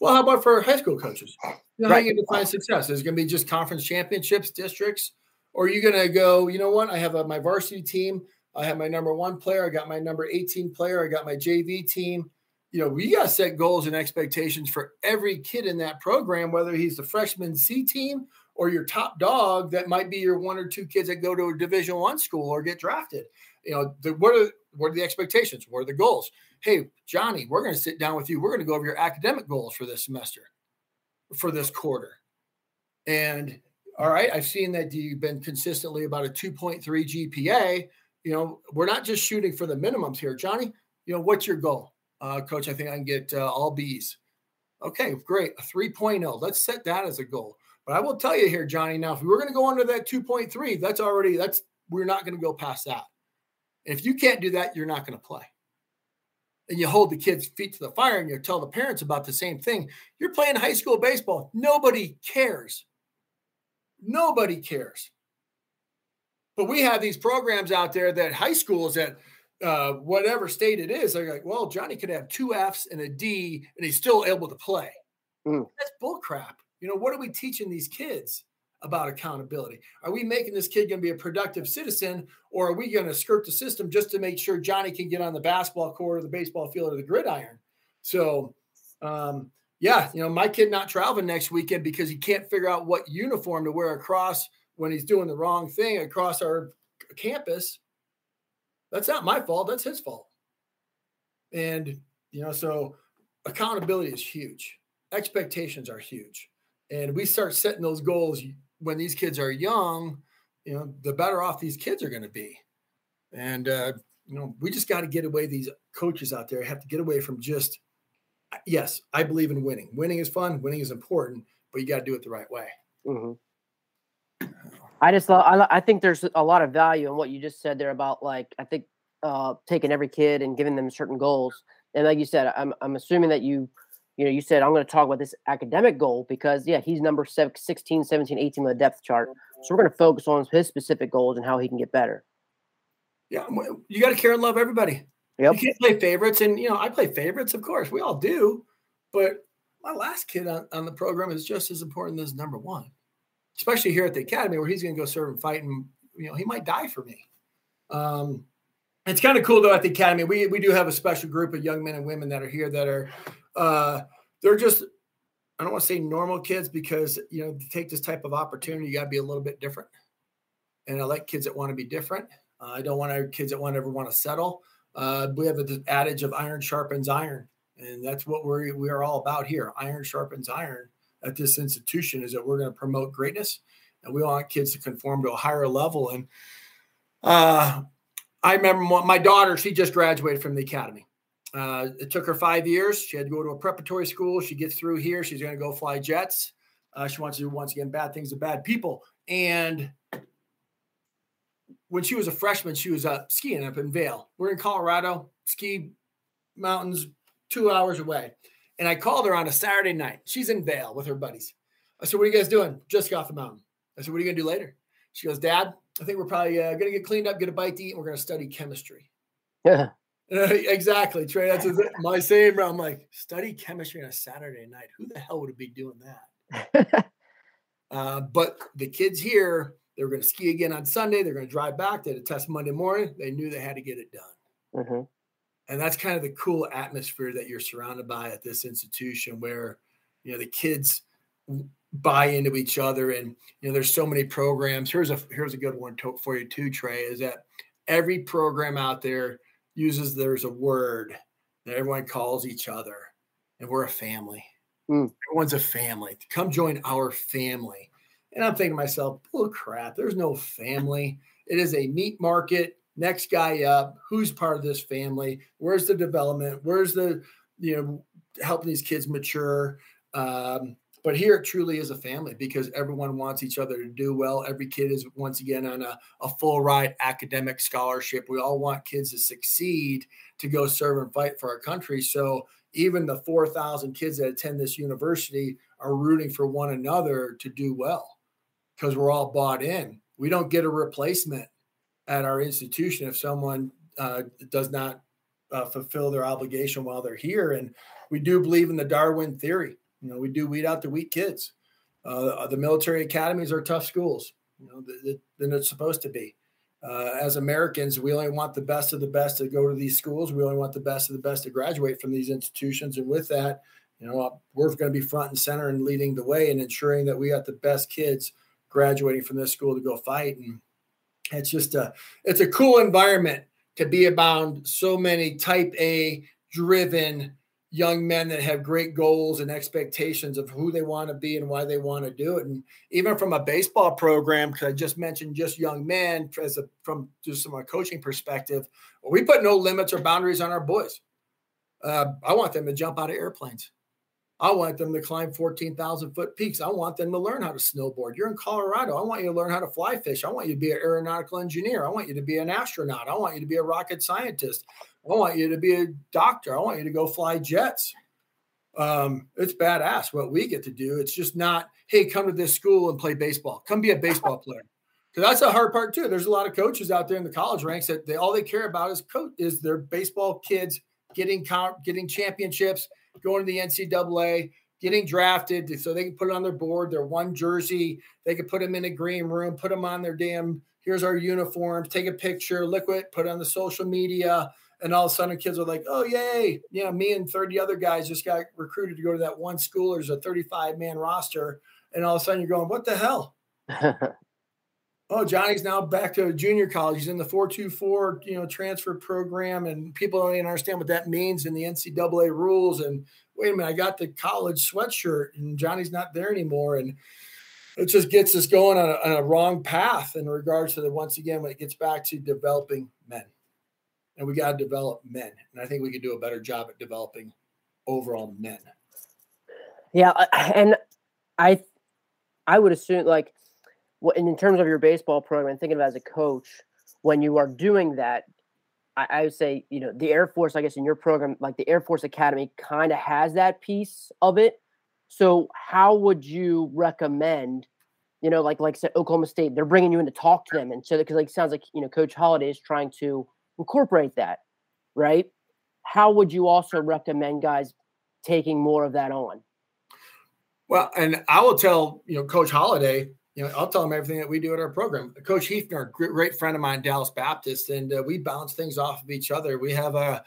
Well how about for high school coaches? You know, right. how you define success? Is it going to be just conference championships districts? Or are you going to go you know what? I have a, my varsity team. I have my number one player. I got my number 18 player. I got my jv team you know, we got to set goals and expectations for every kid in that program, whether he's the freshman C team or your top dog that might be your one or two kids that go to a division one school or get drafted. You know, the, what are what are the expectations? What are the goals? Hey, Johnny, we're going to sit down with you. We're going to go over your academic goals for this semester, for this quarter. And all right, I've seen that you've been consistently about a 2.3 GPA. You know, we're not just shooting for the minimums here, Johnny. You know, what's your goal? Uh, coach, I think I can get uh, all B's. Okay, great. A 3.0. Let's set that as a goal. But I will tell you here, Johnny, now, if we were going to go under that 2.3, that's already, that's, we're not going to go past that. if you can't do that, you're not going to play. And you hold the kids' feet to the fire and you tell the parents about the same thing. You're playing high school baseball. Nobody cares. Nobody cares. But we have these programs out there that high schools that uh, whatever state it is, they're like, well, Johnny could have two Fs and a D and he's still able to play. Mm. That's bullcrap. You know, what are we teaching these kids about accountability? Are we making this kid going to be a productive citizen or are we going to skirt the system just to make sure Johnny can get on the basketball court or the baseball field or the gridiron? So, um, yeah, you know, my kid not traveling next weekend because he can't figure out what uniform to wear across when he's doing the wrong thing across our campus that's not my fault. That's his fault. And, you know, so accountability is huge. Expectations are huge. And we start setting those goals when these kids are young, you know, the better off these kids are going to be. And, uh, you know, we just got to get away these coaches out there have to get away from just, yes, I believe in winning. Winning is fun, winning is important, but you got to do it the right way. Mm-hmm. I just I, I think there's a lot of value in what you just said there about like I think uh, taking every kid and giving them certain goals. And like you said, I'm I'm assuming that you you know you said I'm going to talk about this academic goal because yeah he's number 16, 17, 18 on the depth chart. So we're going to focus on his specific goals and how he can get better. Yeah, you got to care and love everybody. Yep. You can't play favorites, and you know I play favorites, of course, we all do. But my last kid on, on the program is just as important as number one, especially here at the academy where he's going to go serve and fight, and you know he might die for me. Um, it's kind of cool though at the academy. We we do have a special group of young men and women that are here that are uh, they're just I don't want to say normal kids because you know to take this type of opportunity, you got to be a little bit different. And I like kids that want to be different. Uh, I don't want our kids that want ever want to settle. Uh, we have the adage of iron sharpens iron, and that's what we're we are all about here. Iron sharpens iron at this institution is that we're going to promote greatness, and we want kids to conform to a higher level. And uh, I remember my daughter; she just graduated from the academy. Uh, it took her five years. She had to go to a preparatory school. She gets through here. She's going to go fly jets. Uh, she wants to do once again bad things to bad people. And when she was a freshman, she was uh, skiing up in Vail. We're in Colorado, ski mountains, two hours away. And I called her on a Saturday night. She's in Vail with her buddies. I said, "What are you guys doing?" Just got off the mountain. I said, "What are you going to do later?" She goes, "Dad, I think we're probably uh, going to get cleaned up, get a bite to eat, and we're going to study chemistry." Yeah. *laughs* exactly, Trey. That's my same. I'm like, study chemistry on a Saturday night. Who the hell would be doing that? *laughs* uh, but the kids here, they were going to ski again on Sunday. They're going to drive back. They had a test Monday morning. They knew they had to get it done. Mm-hmm. And that's kind of the cool atmosphere that you're surrounded by at this institution, where you know the kids buy into each other, and you know there's so many programs. Here's a here's a good one to, for you too, Trey. Is that every program out there uses there's a word that everyone calls each other, and we're a family. Mm. Everyone's a family. Come join our family. And I'm thinking to myself, oh crap, there's no family. It is a meat market. Next guy up. Who's part of this family? Where's the development? Where's the, you know, helping these kids mature? Um, but here it truly is a family because everyone wants each other to do well. Every kid is once again on a, a full ride academic scholarship. We all want kids to succeed to go serve and fight for our country. So even the 4,000 kids that attend this university are rooting for one another to do well because we're all bought in. We don't get a replacement at our institution if someone uh, does not uh, fulfill their obligation while they're here. And we do believe in the Darwin theory you know, we do weed out the weak kids. Uh, the military academies are tough schools, you know, than it's supposed to be. Uh, as Americans, we only want the best of the best to go to these schools. We only want the best of the best to graduate from these institutions. And with that, you know, we're going to be front and center and leading the way and ensuring that we got the best kids graduating from this school to go fight. And it's just a, it's a cool environment to be around so many type A driven young men that have great goals and expectations of who they want to be and why they want to do it. And even from a baseball program, because I just mentioned just young men as a, from just from a coaching perspective, we put no limits or boundaries on our boys. Uh, I want them to jump out of airplanes. I want them to climb 14,000 foot peaks. I want them to learn how to snowboard. You're in Colorado. I want you to learn how to fly fish. I want you to be an aeronautical engineer. I want you to be an astronaut. I want you to be a rocket scientist. I want you to be a doctor. I want you to go fly jets. Um, it's badass what we get to do. It's just not, hey, come to this school and play baseball. Come be a baseball player. Because that's the hard part too. There's a lot of coaches out there in the college ranks that they all they care about is coach is their baseball kids getting getting championships, going to the NCAA, getting drafted so they can put it on their board, their one jersey. They can put them in a green room, put them on their damn, here's our uniforms, take a picture, liquid, put it on the social media and all of a sudden kids are like, oh yay, yeah, me and 30 other guys just got recruited to go to that one school. There's a 35 man roster, and all of a sudden you're going, what the hell? *laughs* oh, Johnny's now back to junior college. He's in the 424, you know, transfer program, and people don't even understand what that means in the NCAA rules. And wait a minute, I got the college sweatshirt, and Johnny's not there anymore, and it just gets us going on a, on a wrong path in regards to the once again when it gets back to developing men and we got to develop men. And I think we could do a better job at developing overall men. Yeah, and I I would assume like in terms of your baseball program, and thinking of as a coach, when you are doing that, I, I would say, you know, the Air Force, I guess in your program, like the Air Force Academy kind of has that piece of it. So how would you recommend, you know, like like said Oklahoma State, they're bringing you in to talk to them, and so because like sounds like you know Coach Holliday is trying to incorporate that, right? How would you also recommend guys taking more of that on? Well, and I will tell you know Coach Holliday, you know, I'll tell him everything that we do at our program. Coach Heefner, great friend of mine, Dallas Baptist, and uh, we bounce things off of each other. We have a,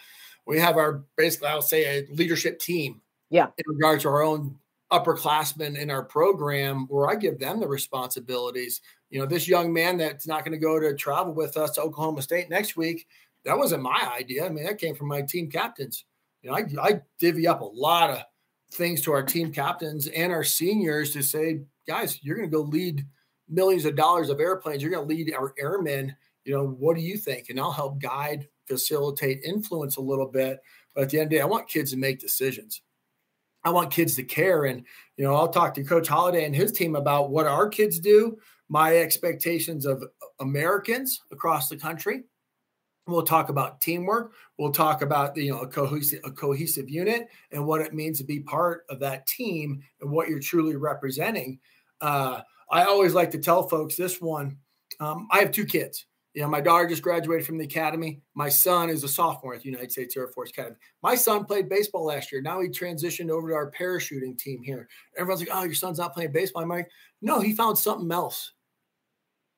we have our basically, I'll say, a leadership team. Yeah. In regards to our own upperclassmen in our program, where I give them the responsibilities. You know, this young man that's not going to go to travel with us to Oklahoma State next week. That wasn't my idea. I mean, that came from my team captains. You know, I, I divvy up a lot of things to our team captains and our seniors to say, guys, you're going to go lead millions of dollars of airplanes. You're going to lead our airmen. You know, what do you think? And I'll help guide, facilitate, influence a little bit. But at the end of the day, I want kids to make decisions. I want kids to care. And, you know, I'll talk to Coach Holliday and his team about what our kids do, my expectations of Americans across the country. We'll talk about teamwork. We'll talk about you know a cohesive a cohesive unit and what it means to be part of that team and what you're truly representing. Uh, I always like to tell folks this one. Um, I have two kids. You know, my daughter just graduated from the academy. My son is a sophomore at the United States Air Force Academy. My son played baseball last year. Now he transitioned over to our parachuting team here. Everyone's like, "Oh, your son's not playing baseball." I'm like, "No, he found something else."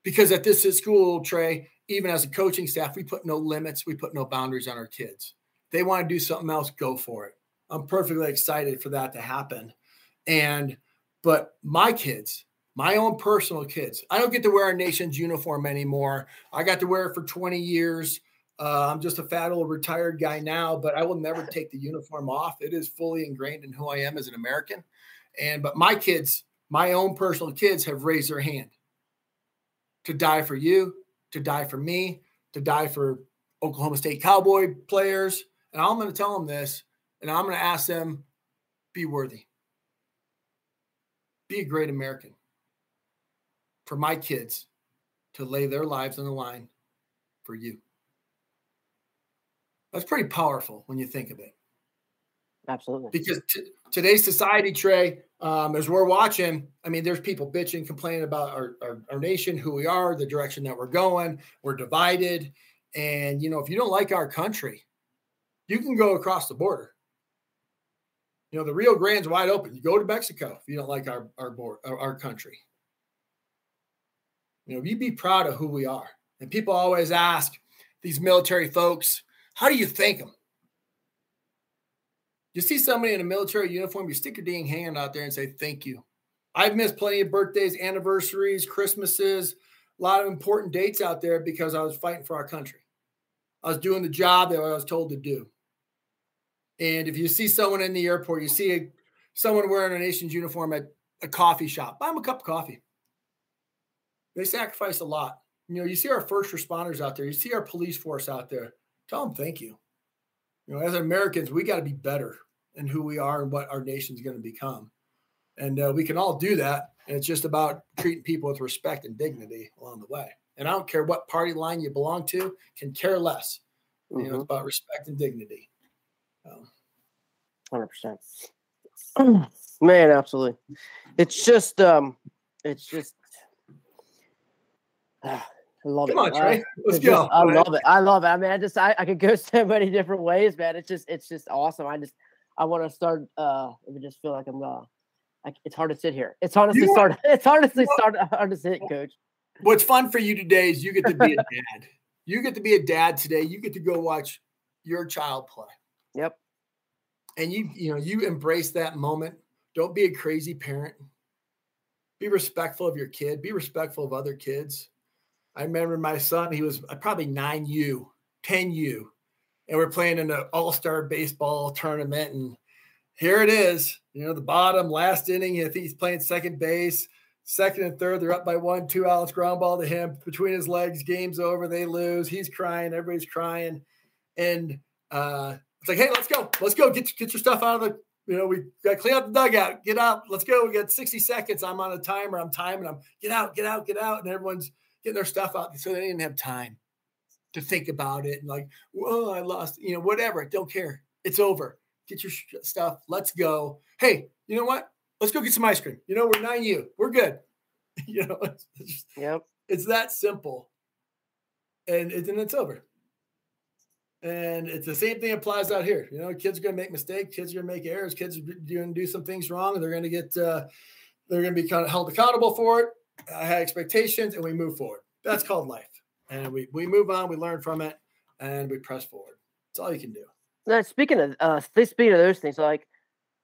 Because at this school, Trey, even as a coaching staff, we put no limits, we put no boundaries on our kids. They want to do something else, go for it. I'm perfectly excited for that to happen. And, but my kids, my own personal kids, I don't get to wear our nation's uniform anymore. I got to wear it for 20 years. Uh, I'm just a fat old retired guy now, but I will never *laughs* take the uniform off. It is fully ingrained in who I am as an American. And, but my kids, my own personal kids have raised their hand to die for you, to die for me, to die for Oklahoma State Cowboy players. And I'm going to tell them this, and I'm going to ask them be worthy, be a great American for my kids to lay their lives on the line for you. That's pretty powerful when you think of it. Absolutely. Because t- today's society, Trey, um, as we're watching, I mean, there's people bitching, complaining about our, our, our nation, who we are, the direction that we're going. We're divided. And, you know, if you don't like our country, you can go across the border. You know, the Rio Grande's wide open. You go to Mexico if you don't like our our board, our, our country. You know, you be proud of who we are. And people always ask these military folks, how do you thank them? You see somebody in a military uniform, you stick your dang hand out there and say, Thank you. I've missed plenty of birthdays, anniversaries, Christmases, a lot of important dates out there because I was fighting for our country. I was doing the job that I was told to do. And if you see someone in the airport, you see a, someone wearing a nation's uniform at a coffee shop, buy them a cup of coffee. They sacrifice a lot. You know, you see our first responders out there, you see our police force out there. Tell them thank you. You know, as Americans, we got to be better in who we are and what our nation's going to become. And uh, we can all do that. And it's just about treating people with respect and dignity along the way. And I don't care what party line you belong to, can care less. Mm-hmm. You know, it's mm-hmm. about respect and dignity. Hundred percent. Man, absolutely. It's just, um, it's just. Uh, *sighs* I love Come it. on, Trey. *laughs* Let's go. Just, I love it. I love it. I mean, I just I, I could go *laughs* so many different ways, man. It's just it's just awesome. I just I want to start. Uh, I just feel like I'm. Uh, I, it's hard to sit here. It's honestly start. *laughs* It's honestly start hard to sit, coach. What's fun for you today is you get to be a *laughs* dad. You get to be a dad today. You get to go watch your child play. Yep. And you you know you embrace that moment. Don't be a crazy parent. Be respectful of your kid. Be respectful of other kids I remember my son, he was uh, probably 9U, 10U, and we're playing in an all star baseball tournament. And here it is, you know, the bottom, last inning. He's playing second base. Second and third, they're up by one, two outs, ground ball to him between his legs. Game's over. They lose. He's crying. Everybody's crying. And uh, it's like, hey, let's go. Let's go. Get, get your stuff out of the You know, we got to clean up the dugout. Get up. Let's go. We got 60 seconds. I'm on a timer. I'm timing. I'm get out, get out, get out. And everyone's getting their stuff out. So they didn't have time to think about it and like, whoa, I lost, you know, whatever. Don't care. It's over. Get your stuff. Let's go. Hey, you know what? Let's go get some ice cream. You know, we're nine you. We're good. *laughs* you know, it's just, yep. it's that simple. And, it, and it's over. And it's the same thing applies out here. You know, kids are going to make mistakes. Kids are going to make errors. Kids are going to do some things wrong. And they're going to get, uh, they're going to be kind of held accountable for it. I had expectations and we move forward. That's called life. And we, we move on, we learn from it, and we press forward. That's all you can do. Now, speaking of uh, speaking of those things, like,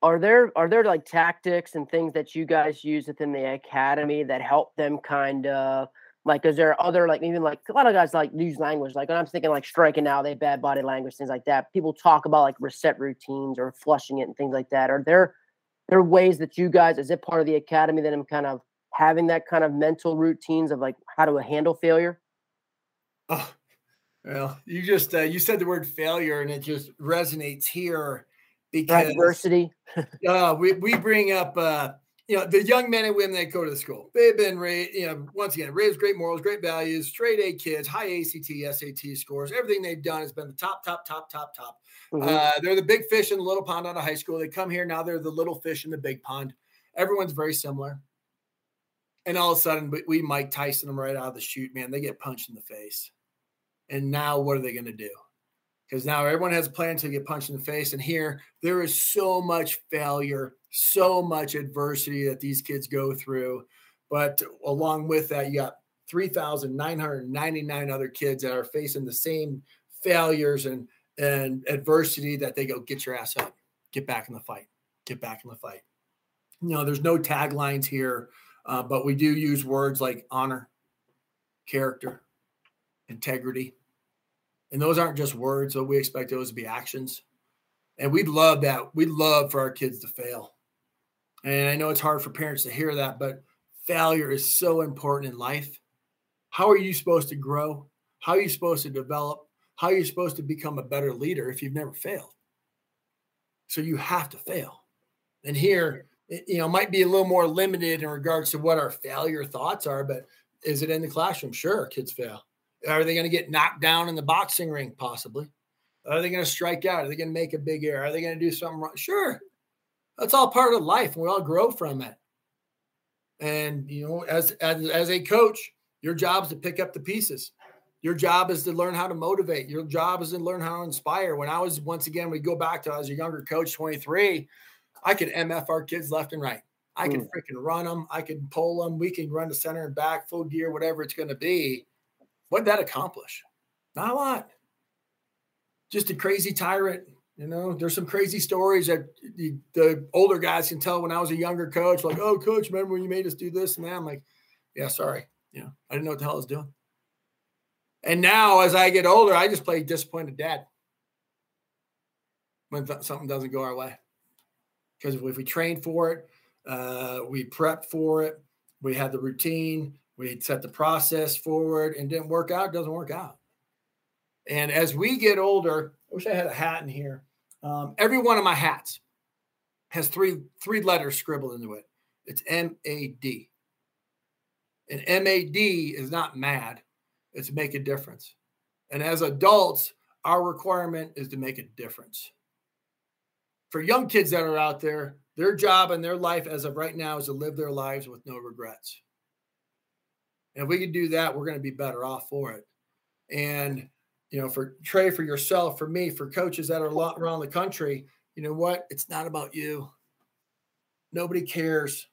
are there are there like tactics and things that you guys use within the academy that help them kind of like? Is there other like even like a lot of guys like use language like I'm thinking like striking out, they bad body language, things like that. People talk about like reset routines or flushing it and things like that. Are there there ways that you guys, is it part of the academy that I'm kind of having that kind of mental routines of like how to handle failure? Oh, well, you just uh, you said the word failure, and it just resonates here because adversity. uh, we we bring up uh, you know the young men and women that go to the school. They've been raised, you know, once again raised great morals, great values, straight A kids, high ACT, SAT scores. Everything they've done has been the top, top, top, top, top. Mm-hmm. Uh, they're the big fish in the little pond out of high school. They come here now. They're the little fish in the big pond. Everyone's very similar. And all of a sudden, we Mike Tyson them right out of the chute, man. They get punched in the face. And now what are they going to do? Because now everyone has a plan to get punched in the face. And here, there is so much failure, so much adversity that these kids go through. But along with that, you got 3,999 other kids that are facing the same failures and, and adversity that they go, get your ass up, get back in the fight, get back in the fight. You know, there's no taglines here, uh, but we do use words like honor, character, integrity, and those aren't just words, so we expect those to be actions. And we'd love that. We'd love for our kids to fail. And I know it's hard for parents to hear that, but failure is so important in life. How are you supposed to grow? How are you supposed to develop? How are you supposed to become a better leader if you've never failed? So you have to fail. And here, you know, might be a little more limited in regards to what our failure thoughts are, but is it in the classroom? Sure, kids fail. Are they going to get knocked down in the boxing ring? Possibly. Are they going to strike out? Are they going to make a big error? Are they going to do something wrong? Sure. That's all part of life. And we all grow from it. And, you know, as, as, as a coach, your job is to pick up the pieces. Your job is to learn how to motivate. Your job is to learn how to inspire. When I was, once again, we go back to, I was a younger coach, 23, I could MF our kids left and right. I could mm. freaking run them. I could pull them. We can run the center and back, full gear, whatever it's going to be. What did that accomplish? Not a lot. Just a crazy tyrant. You know, there's some crazy stories that the, the, older guys can tell when I was a younger coach, like, oh, coach, remember when you made us do this and that? I'm like, yeah, sorry. You know, I didn't know what the hell I was doing. And now, as I get older, I just play disappointed dad when th- something doesn't go our way. Because if we train for it, uh, we prep for it, we have the routine, we had set the process forward and didn't work out, doesn't work out. And as we get older, I wish I had a hat in here. Um, every one of my hats has three three letters scribbled into it. It's M A D. And M A D is not mad, it's make a difference. And as adults, our requirement is to make a difference. For young kids that are out there, their job and their life as of right now is to live their lives with no regrets. And if we can do that, we're going to be better off for it. And, you know, for Trey, for yourself, for me, for coaches that are a lot around the country, you know what? It's not about you. Nobody cares.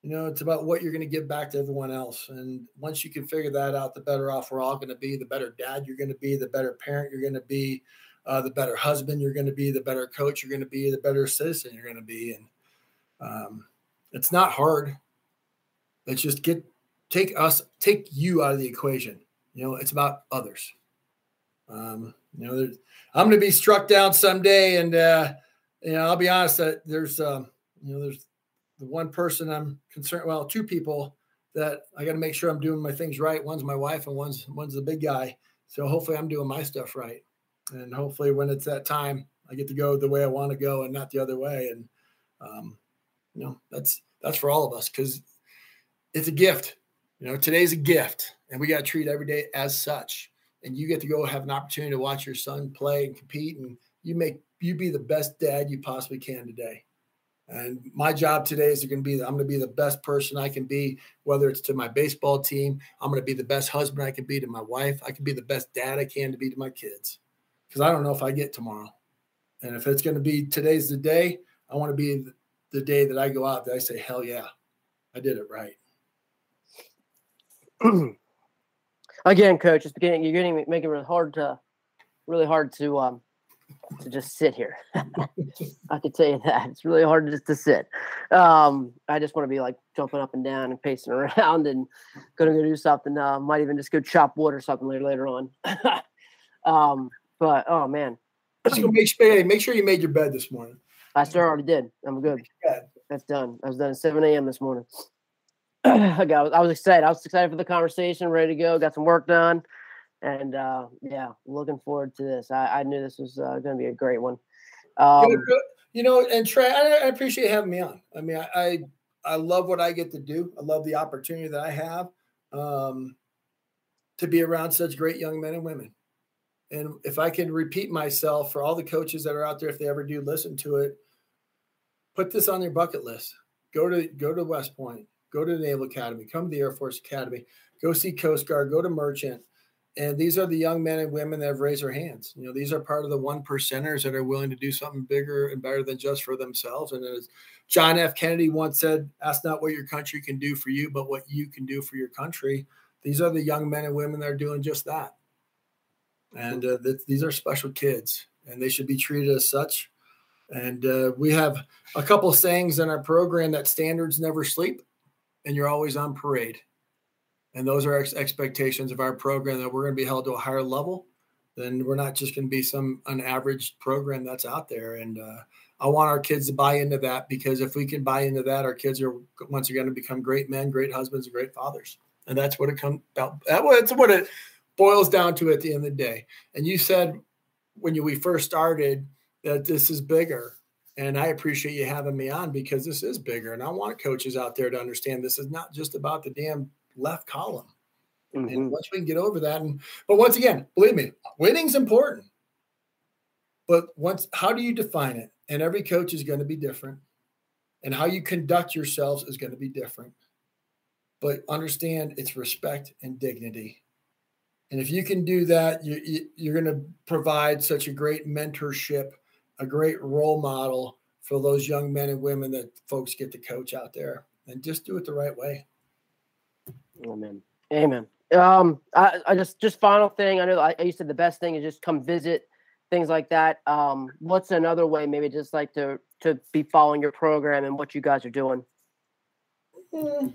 You know, it's about what you're going to give back to everyone else. And once you can figure that out, the better off we're all going to be, the better dad you're going to be, the better parent you're going to be, uh, the better husband you're going to be, the better coach you're going to be, the better citizen you're going to be. And um, it's not hard. Let's just get take us, take you out of the equation. You know, it's about others. Um, you know, I'm going to be struck down someday, and uh, you know, I'll be honest that there's, um, you know, there's the one person I'm concerned. Well, two people that I got to make sure I'm doing my things right. One's my wife, and one's one's the big guy. So hopefully, I'm doing my stuff right, and hopefully, when it's that time, I get to go the way I want to go and not the other way. And um, you know, that's that's for all of us because it's a gift. You know, today's a gift, and we got to treat every day as such. And you get to go have an opportunity to watch your son play and compete, and you make you be the best dad you possibly can today. And my job today is going to be I'm going to be the best person I can be, whether it's to my baseball team. I'm going to be the best husband I can be to my wife. I can be the best dad I can to be to my kids, because I don't know if I get tomorrow. And if it's going to be today's the day, I want to be the day that I go out that I say, hell yeah, I did it right. *clears throat* Again, coach, it's beginning. You're getting making it really hard to, really hard to um, to just sit here. *laughs* I can tell you that it's really hard just to sit. Um, I just want to be like jumping up and down and pacing around and gonna go do something. Uh, might even just go chop wood or something later later on. *laughs* um, but oh man, let's go make sure make sure you made your bed this morning. I sure already did. I'm good. That's done. I was done at 7 a.m. this morning. *clears throat* I got. I was excited. I was excited for the conversation. Ready to go. Got some work done and uh, yeah, looking forward to this. I, I knew this was uh, going to be a great one. Um, you know, and Trey, I, I, appreciate having me on. I mean, I, I, I love what I get to do. I love the opportunity that I have um, to be around such great young men and women. And if I can repeat myself for all the coaches that are out there, if they ever do listen to it, put this on your bucket list. Go to go to West Point. Go to the Naval Academy. Come to the Air Force Academy. Go see Coast Guard. Go to Merchant and these are the young men and women that have raised their hands. You know, these are part of the one percenters that are willing to do something bigger and better than just for themselves. And as John F. Kennedy once said, ask not what your country can do for you, but what you can do for your country. These are the young men and women that are doing just that. And uh, th- these are special kids, and they should be treated as such. And uh, we have a couple sayings in our program that standards never sleep, and you're always on parade. And those are ex- expectations of our program that we're going to be held to a higher level then we're not just going to be some an average program that's out there. And uh, i want our kids to buy into that because if we can buy into that our kids are once again to become great men great husbands and great fathers. And that's what it comes out that's what it boils down to at the end of the day. And you said when you, we first started that this is bigger and I appreciate you having me on because this is bigger. And I want coaches out there to understand this is not just about the damn left column. Mm-hmm. And once we can get over that, and but once again, believe me, winning's important. But once, how do you define it? And every coach is going to be different, and how you conduct yourselves is going to be different. But understand it's respect and dignity. And if you can do that, you, you're going to provide such a great mentorship, a great role model for those young men and women that folks get to coach out there. And just do it the right way. Amen. Amen. Um, I, I just just final thing. I know I, you said the best thing is just come visit, things like that. Um, what's another way, maybe just like to to be following your program and what you guys are doing? Mm.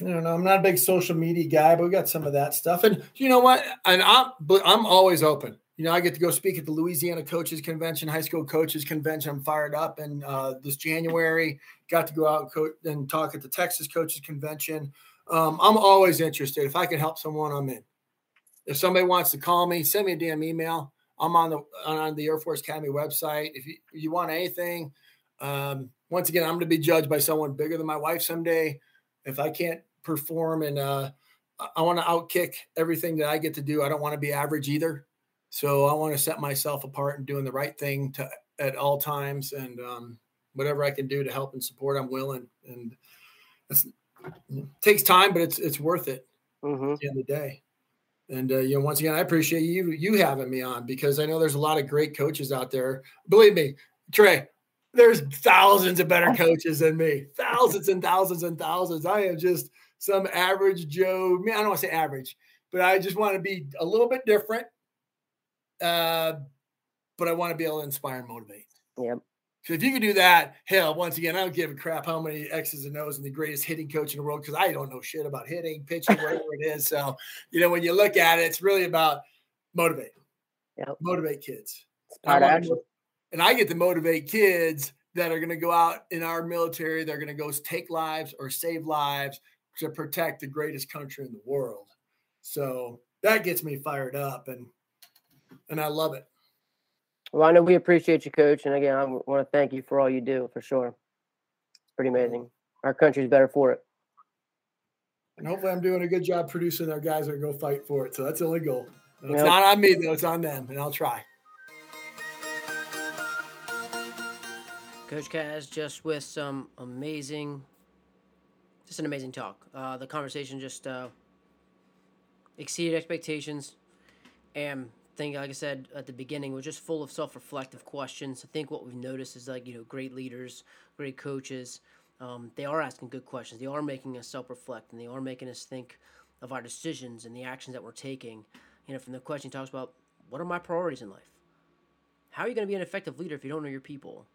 I don't know. I'm not a big social media guy, but we got some of that stuff. And you know what? And I'm I'm always open. You know, I get to go speak at the Louisiana Coaches Convention, High School Coaches Convention. I'm fired up. And uh, this January, got to go out and, co- and talk at the Texas Coaches Convention. Um, I'm always interested. If I can help someone, I'm in. If somebody wants to call me, send me a damn email. I'm on the on the Air Force Academy website. If you, if you want anything, um, once again, I'm going to be judged by someone bigger than my wife someday. If I can't perform and uh, I want to outkick everything that I get to do, I don't want to be average either. So I want to set myself apart and doing the right thing to at all times, and um, whatever I can do to help and support, I'm willing. And it's takes time, but it's it's worth it mm-hmm. at the end of the day. And uh, you know, once again, I appreciate you you having me on because I know there's a lot of great coaches out there. Believe me, Trey, there's thousands of better *laughs* coaches than me. Thousands and thousands and thousands. I am just some average Joe. I, mean, I don't want to say average, but I just want to be a little bit different. Uh, but I want to be able to inspire and motivate. Yep. So if you can do that, hell, once again, I don't give a crap how many X's and O's and the greatest hitting coach in the world because I don't know shit about hitting, pitching, whatever it is. So, you know, when you look at it, it's really about motivate, yep. motivate kids. I and I get to motivate kids that are going to go out in our military. They're going to go take lives or save lives to protect the greatest country in the world. So that gets me fired up, and and I love it. Well, I know we appreciate you, Coach, and again, I want to thank you for all you do for sure. It's pretty amazing. Our country's better for it. And hopefully, I'm doing a good job producing our guys that go fight for it. So that's the only goal. It's Yep. not on me though; it's on them, and I'll try. Coach Kaz just with some amazing, just an amazing talk. Uh, the conversation just uh, exceeded expectations, and I think, like I said at the beginning, was just full of self-reflective questions. I think what we've noticed is like you know, great leaders, great coaches, um, they are asking good questions. They are making us self-reflect, and they are making us think of our decisions and the actions that we're taking. You know, from the question talks about, what are my priorities in life? How are you going to be an effective leader if you don't know your people?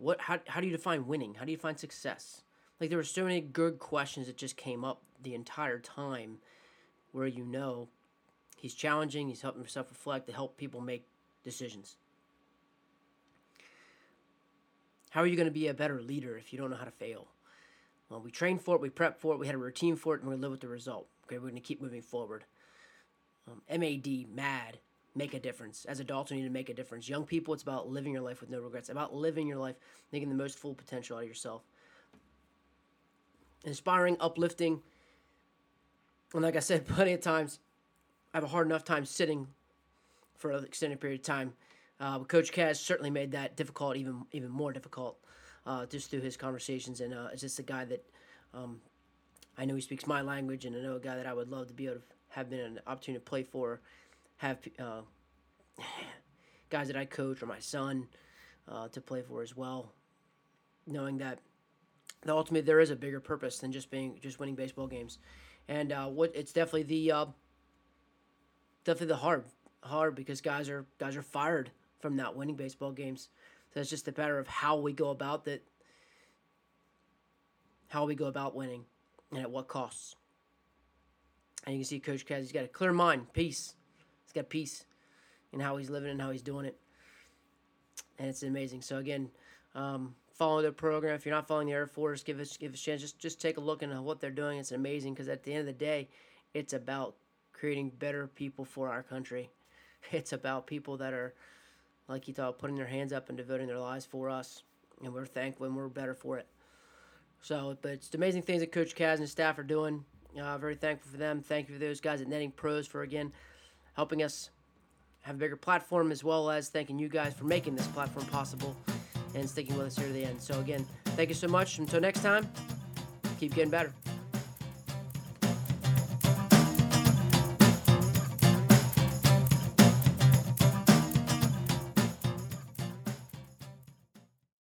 what how, how do you define winning how do you define success like there were so many good questions that just came up the entire time where you know he's challenging he's helping himself reflect to help people make decisions how are you going to be a better leader if you don't know how to fail well we trained for it we prepped for it we had a routine for it and we live with the result okay we're going to keep moving forward um, mad mad make a difference. As adults, we need to make a difference. Young people, it's about living your life with no regrets, about living your life, making the most full potential out of yourself. Inspiring, uplifting. And like I said *laughs* plenty of times, I have a hard enough time sitting for an extended period of time. Uh, Coach Kaz certainly made that difficult, even even more difficult, uh, just through his conversations. And uh, it's just a guy that um, I know he speaks my language, and I know a guy that I would love to be able to have been an opportunity to play for have uh, *sighs* guys that I coach or my son uh, to play for as well, knowing that the ultimately there is a bigger purpose than just being just winning baseball games, and uh, what it's definitely the uh, definitely the hard hard because guys are guys are fired from not winning baseball games. So it's just a matter of how we go about that, how we go about winning, and at what costs. And you can see Coach Kaz, he's got a clear mind, peace. He's got peace in how he's living and how he's doing it. And it's amazing. So again, um, follow the program. If you're not following the Air Force, give us give us a chance. Just just take a look at what they're doing. It's amazing because at the end of the day, it's about creating better people for our country. *laughs* It's about people that are, like you thought, putting their hands up and devoting their lives for us, and we're thankful and we're better for it. So, but it's amazing things that Coach Kaz and his staff are doing. Uh, very thankful for them. Thank you for those guys at Netting Pros for again helping us have a bigger platform, as well as thanking you guys for making this platform possible and sticking with us here to the end. So, again, thank you so much. Until next time, keep getting better.